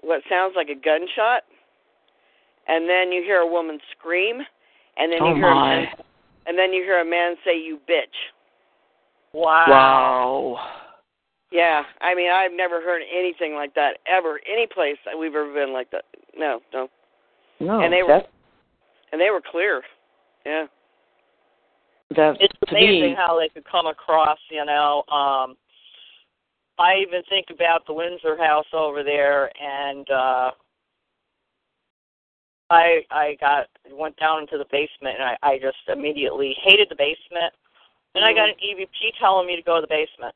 what sounds like a gunshot, and then you hear a woman scream, and then Oh you hear a man, and then you hear a man say, "You bitch." Wow. Wow. Yeah, I mean, I've never heard anything like that ever, any place that we've ever been like that. No, no, No. And they were- that, and they were clear. Yeah. That It's amazing me, how they could come across, you know. Um I even think about the Windsor house over there and uh I I got went down into the basement, and I, I just immediately hated the basement. And I got an EVP telling me to go to the basement.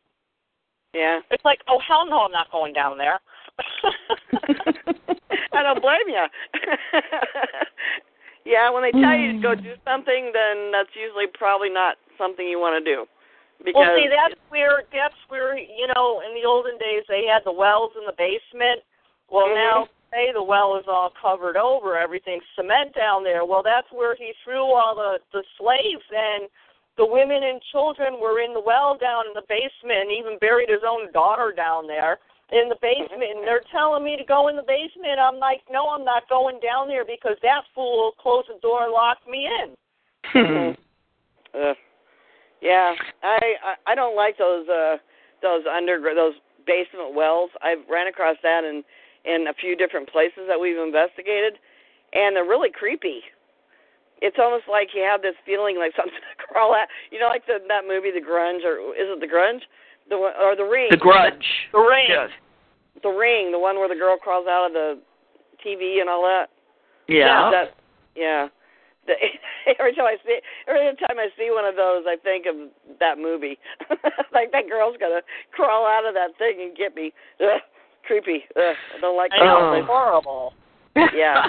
Yeah. It's like, oh hell no, I'm not going down there. I don't blame you. yeah, when they tell you to go do something, then that's usually probably not something you want to do. Because well, see, that's where that's where you know in the olden days they had the wells in the basement. Well, Mhm. now say the well is all covered over, everything's cement down there. Well, that's where he threw all the the slaves and the women and children were in the well down in the basement and even buried his own daughter down there in the basement and they're telling me to go in the basement. I'm like, no, I'm not going down there because that fool will close the door and lock me in. Ugh. Yeah, I, I I don't like those uh those under those basement wells. I've ran across that in in a few different places that we've investigated, and they're really creepy. It's almost like you have this feeling like something's gonna crawl out. You know, like the that movie, The Grunge, or is it The Grunge? The or The Ring? the grudge. The ring. Yes. The Ring, the one where the girl crawls out of the TV and all that. Yeah. That, yeah. The, every time I see every time I see one of those, I think of that movie. like that girl's gonna crawl out of that thing and get me. Ugh, creepy. Ugh, I don't like I know, Oh. it's horrible. Yeah.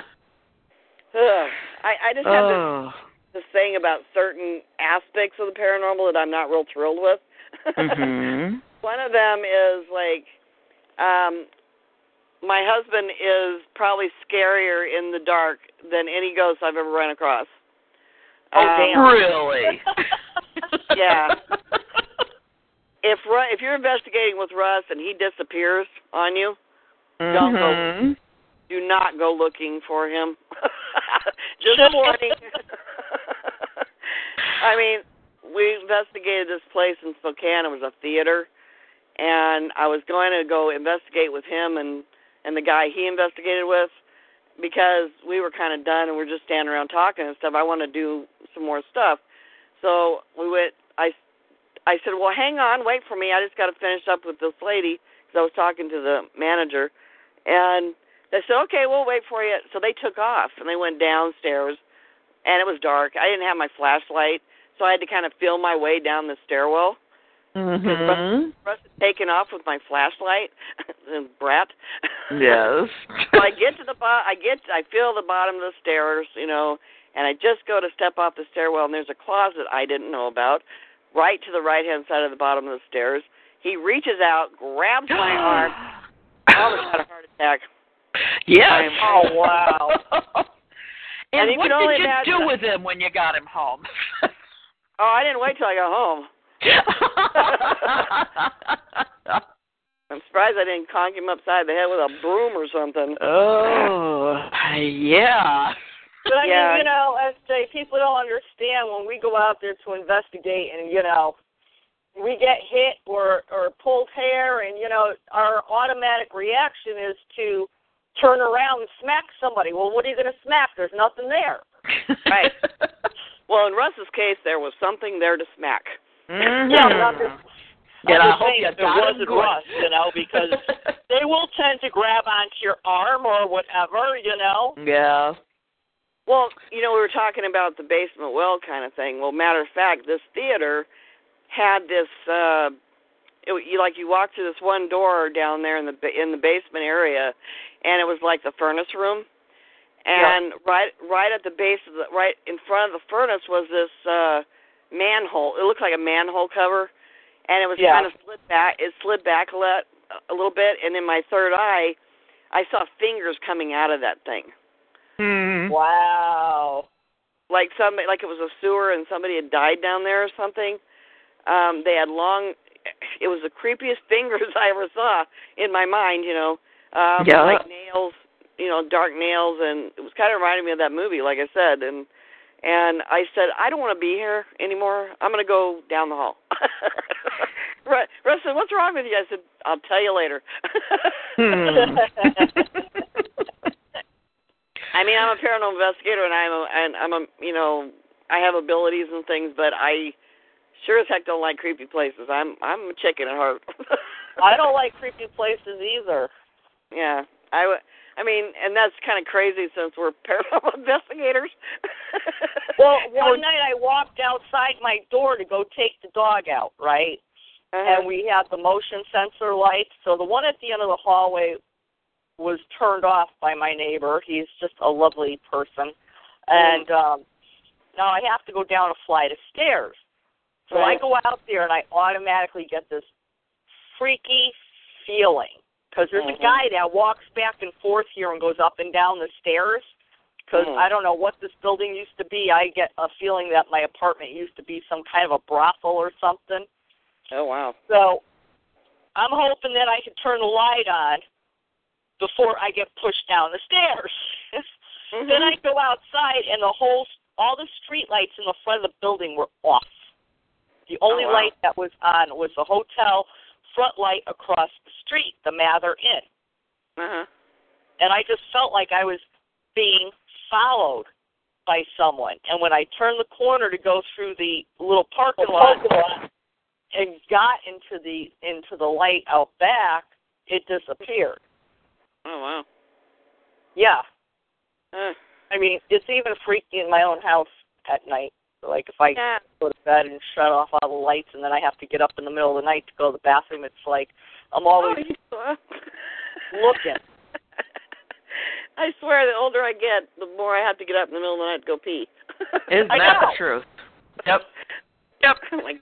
Ugh. I I just have this oh. this thing about certain aspects of the paranormal that I'm not real thrilled with. Mhm. One of them is like um my husband is probably scarier in the dark than any ghost I've ever run across. Oh, Um, damn. Really? Yeah. If if you're investigating with Russ and he disappears on you, Don't go. Mhm. do not go looking for him. Just warning. I mean, we investigated this place in Spokane. It was a theater, and I was going to go investigate with him and and the guy he investigated with because we were kind of done and we're just standing around talking and stuff. I want to do some more stuff, so we went. I I said, well, hang on, wait for me. I just got to finish up with this lady because I was talking to the manager, and they said, okay, we'll wait for you. So they took off and they went downstairs, and it was dark. I didn't have my flashlight, so I had to kind of feel my way down the stairwell. Mhm. Russ had taken off with my flashlight, and brat. Yes. so I get to the bottom. I get. I feel the bottom of the stairs, you know, and I just go to step off the stairwell, and there's a closet I didn't know about, right to the right hand side of the bottom of the stairs. He reaches out, grabs my arm. I almost had a heart attack. Yes. Oh, wow. and, And what did you imagine- do with him when you got him home? Oh, I didn't wait till I got home. I'm surprised I didn't conk him upside the head with a broom or something. oh, uh, yeah. But I Yeah. mean, you know, SJ, people don't understand when we go out there to investigate and, you know, we get hit or or pulled hair and, you know, our automatic reaction is to turn around and smack somebody. Well, what are you going to smack? There's nothing there. Right. Well, in Russ's case, there was something there to smack. Mhm. Yeah, but I'm just, Yeah, I'm I hope saying you if it wasn't good. Russ, you know, because they will tend to grab onto your arm or whatever, you know. yeah. Well, you know, we were talking about the basement well kind of thing. Well, matter of fact, this theater had this. uh it, you like you walk through this one door down there in the in the basement area, and it was like the furnace room. And right right at the base of the right in front of the furnace was this uh manhole. It looked like a manhole cover, and it was Yeah. kind of slid back. It slid back a lot, a little bit, and in my third eye, I saw fingers coming out of that thing Mm. Wow. like somebody like it was a sewer and somebody had died down there or something. Um, they had long it was the creepiest fingers I ever saw in my mind, you know. Um Yeah. like nails, you know, dark nails and it was kind of reminding me of that movie, like I said, and and I said, I don't want to be here anymore. I'm going to go down the hall. Russ Russ said, What's wrong with you? I said, I'll tell you later. Hmm. I mean, I'm a paranormal investigator, and I'm a, and I'm a, you know, I have abilities and things, but I sure as heck don't like creepy places. I'm I'm a chicken at heart. I don't like creepy places either. yeah, I w- I mean, and that's kind of crazy since we're paranormal investigators. well, one night I walked outside my door to go take the dog out, right? uh-huh. And we had the motion sensor lights. So the one at the end of the hallway was turned off by my neighbor. He's just a lovely person. And um now I have to go down a flight of stairs. So Right. I go out there and I automatically get this freaky feeling because there's Mhm. a guy that walks back and forth here and goes up and down the stairs. Because Mhm. I don't know what this building used to be. I get a feeling that my apartment used to be some kind of a brothel or something. oh wow. So I'm hoping that I can turn the light on before I get pushed down the stairs. Mhm. then I go outside and the whole all the street lights in the front of the building were off. The only Oh, wow. light that was on was the hotel front light across the street, the Mather Inn. uh-huh. And I just felt like I was being followed by someone. And when I turned the corner to go through the little parking lot and got into the into the light out back, it disappeared. Oh wow. Yeah. Uh, I mean, it's even freaky in my own house at night. Like if I yeah. go to bed and shut off all the lights and then I have to get up in the middle of the night to go to the bathroom, it's like I'm always Oh, looking. I swear, the older I get, the more I have to get up in the middle of the night to go pee. Isn't that the truth? Yep. Yep. like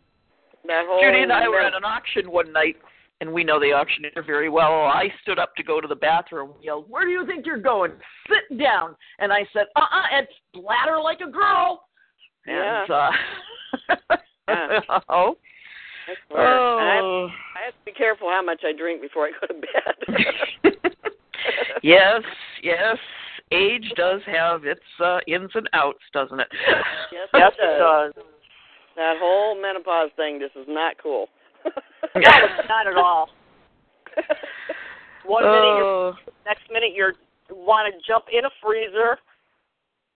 that whole. Judy and I were at an auction one night, and we know the auctioneer very well. I stood up to go to the bathroom, yelled, "Where do you think you're going? Sit down!" And I said, "Uh-uh, and splatter like a girl." And uh, Yeah. oh, I swear. And I, have, oh. I have to be careful how much I drink before I go to bed. yes, yes. Age does have its uh, ins and outs, doesn't it? yes, yes, it it does. does. That whole menopause thing just is not cool. No, it's not at all. One minute you're Oh. next minute you're want to jump in a freezer.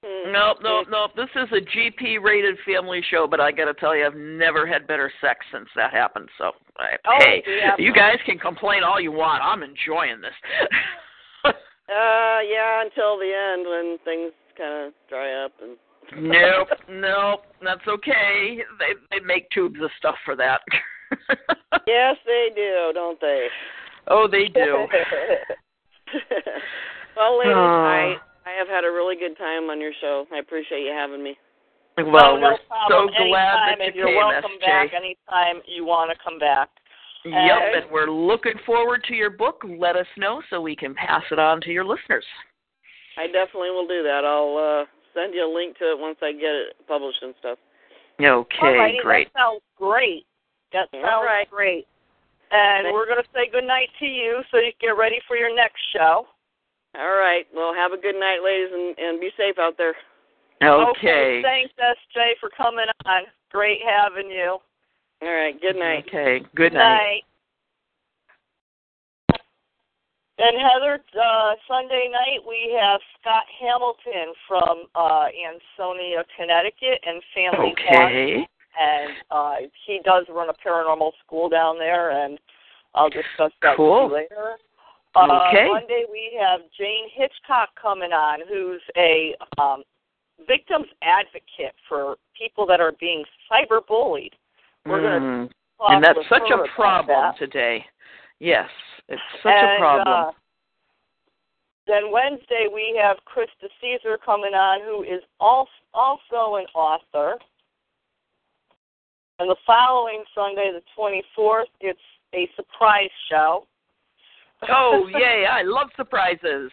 Hmm. Nope, nope, nope. This is a GP rated family show, but I got to tell you, I've never had better sex since that happened. So, I, Oh, hey, yeah. you guys can complain all you want. I'm enjoying this. Uh, yeah, until the end when things kind of dry up and. nope, nope. That's okay. They they make tubes of stuff for that. yes, they do, don't they? oh, they do. well, ladies, Oh. I I have had a really good time on your show. I appreciate you having me. Well, oh, no we're problem. so glad anytime, that you and you're welcome SJ. back anytime you want to come back. Yep, And- and we're looking forward to your book. Let us know so we can pass it on to your listeners. I definitely will do that. I'll uh send you a link to it once I get it published and stuff. Okay, Alrighty, great. That sounds great. That sounds right. great. And Thank- we're going to say good night to you so you can get ready for your next show. All right. Well, have a good night, ladies, and and be safe out there. Okay. Thanks, SJ, for coming on. Great having you. All right. Good night. Okay. Good night. And Heather, uh, Sunday night we have Scott Hamilton from uh, Ansonia, Connecticut, and Family Farm. Okay. and uh, he does run a paranormal school down there, and I'll discuss that Cool. with Uh, Okay. Monday we have Jane Hitchcock coming on, who's a um, victims advocate for people that are being cyberbullied. We're going to Mm. talk And that's such a problem today. Yes, it's such and, a problem. Uh, then Wednesday we have Krista Caesar coming on, who is also also an author. And the following Sunday, the 24th, it's a surprise show. Oh, yay, I love surprises.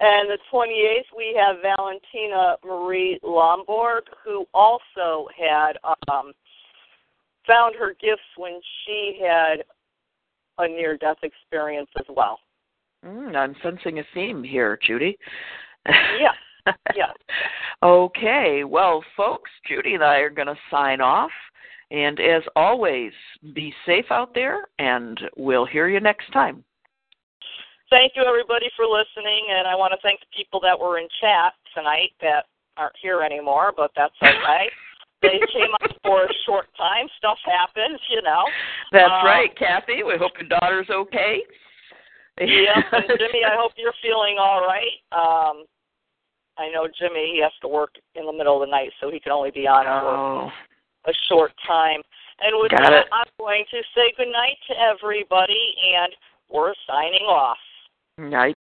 And the 28th, we have Valentina Marie Lomborg, who also had um, found her gifts when she had a near death experience as well. Mm, I'm sensing a theme here, Judy. Yeah. Yeah. okay, well, folks, Judy and I are going to sign off. And as always, be safe out there, and we'll hear you next time. Thank you, everybody, for listening. And I want to thank the people that were in chat tonight that aren't here anymore, but that's okay. they came up for a short time. Stuff happens, you know. That's Uh, right, Kathy. We hope your daughter's okay. yeah, Jimmy, I hope you're feeling all right. Um, I know Jimmy, he has to work in the middle of the night, so he can only be on oh. for a short time. And with Got that, it. I'm going to say good night to everybody, and we're signing off. Night.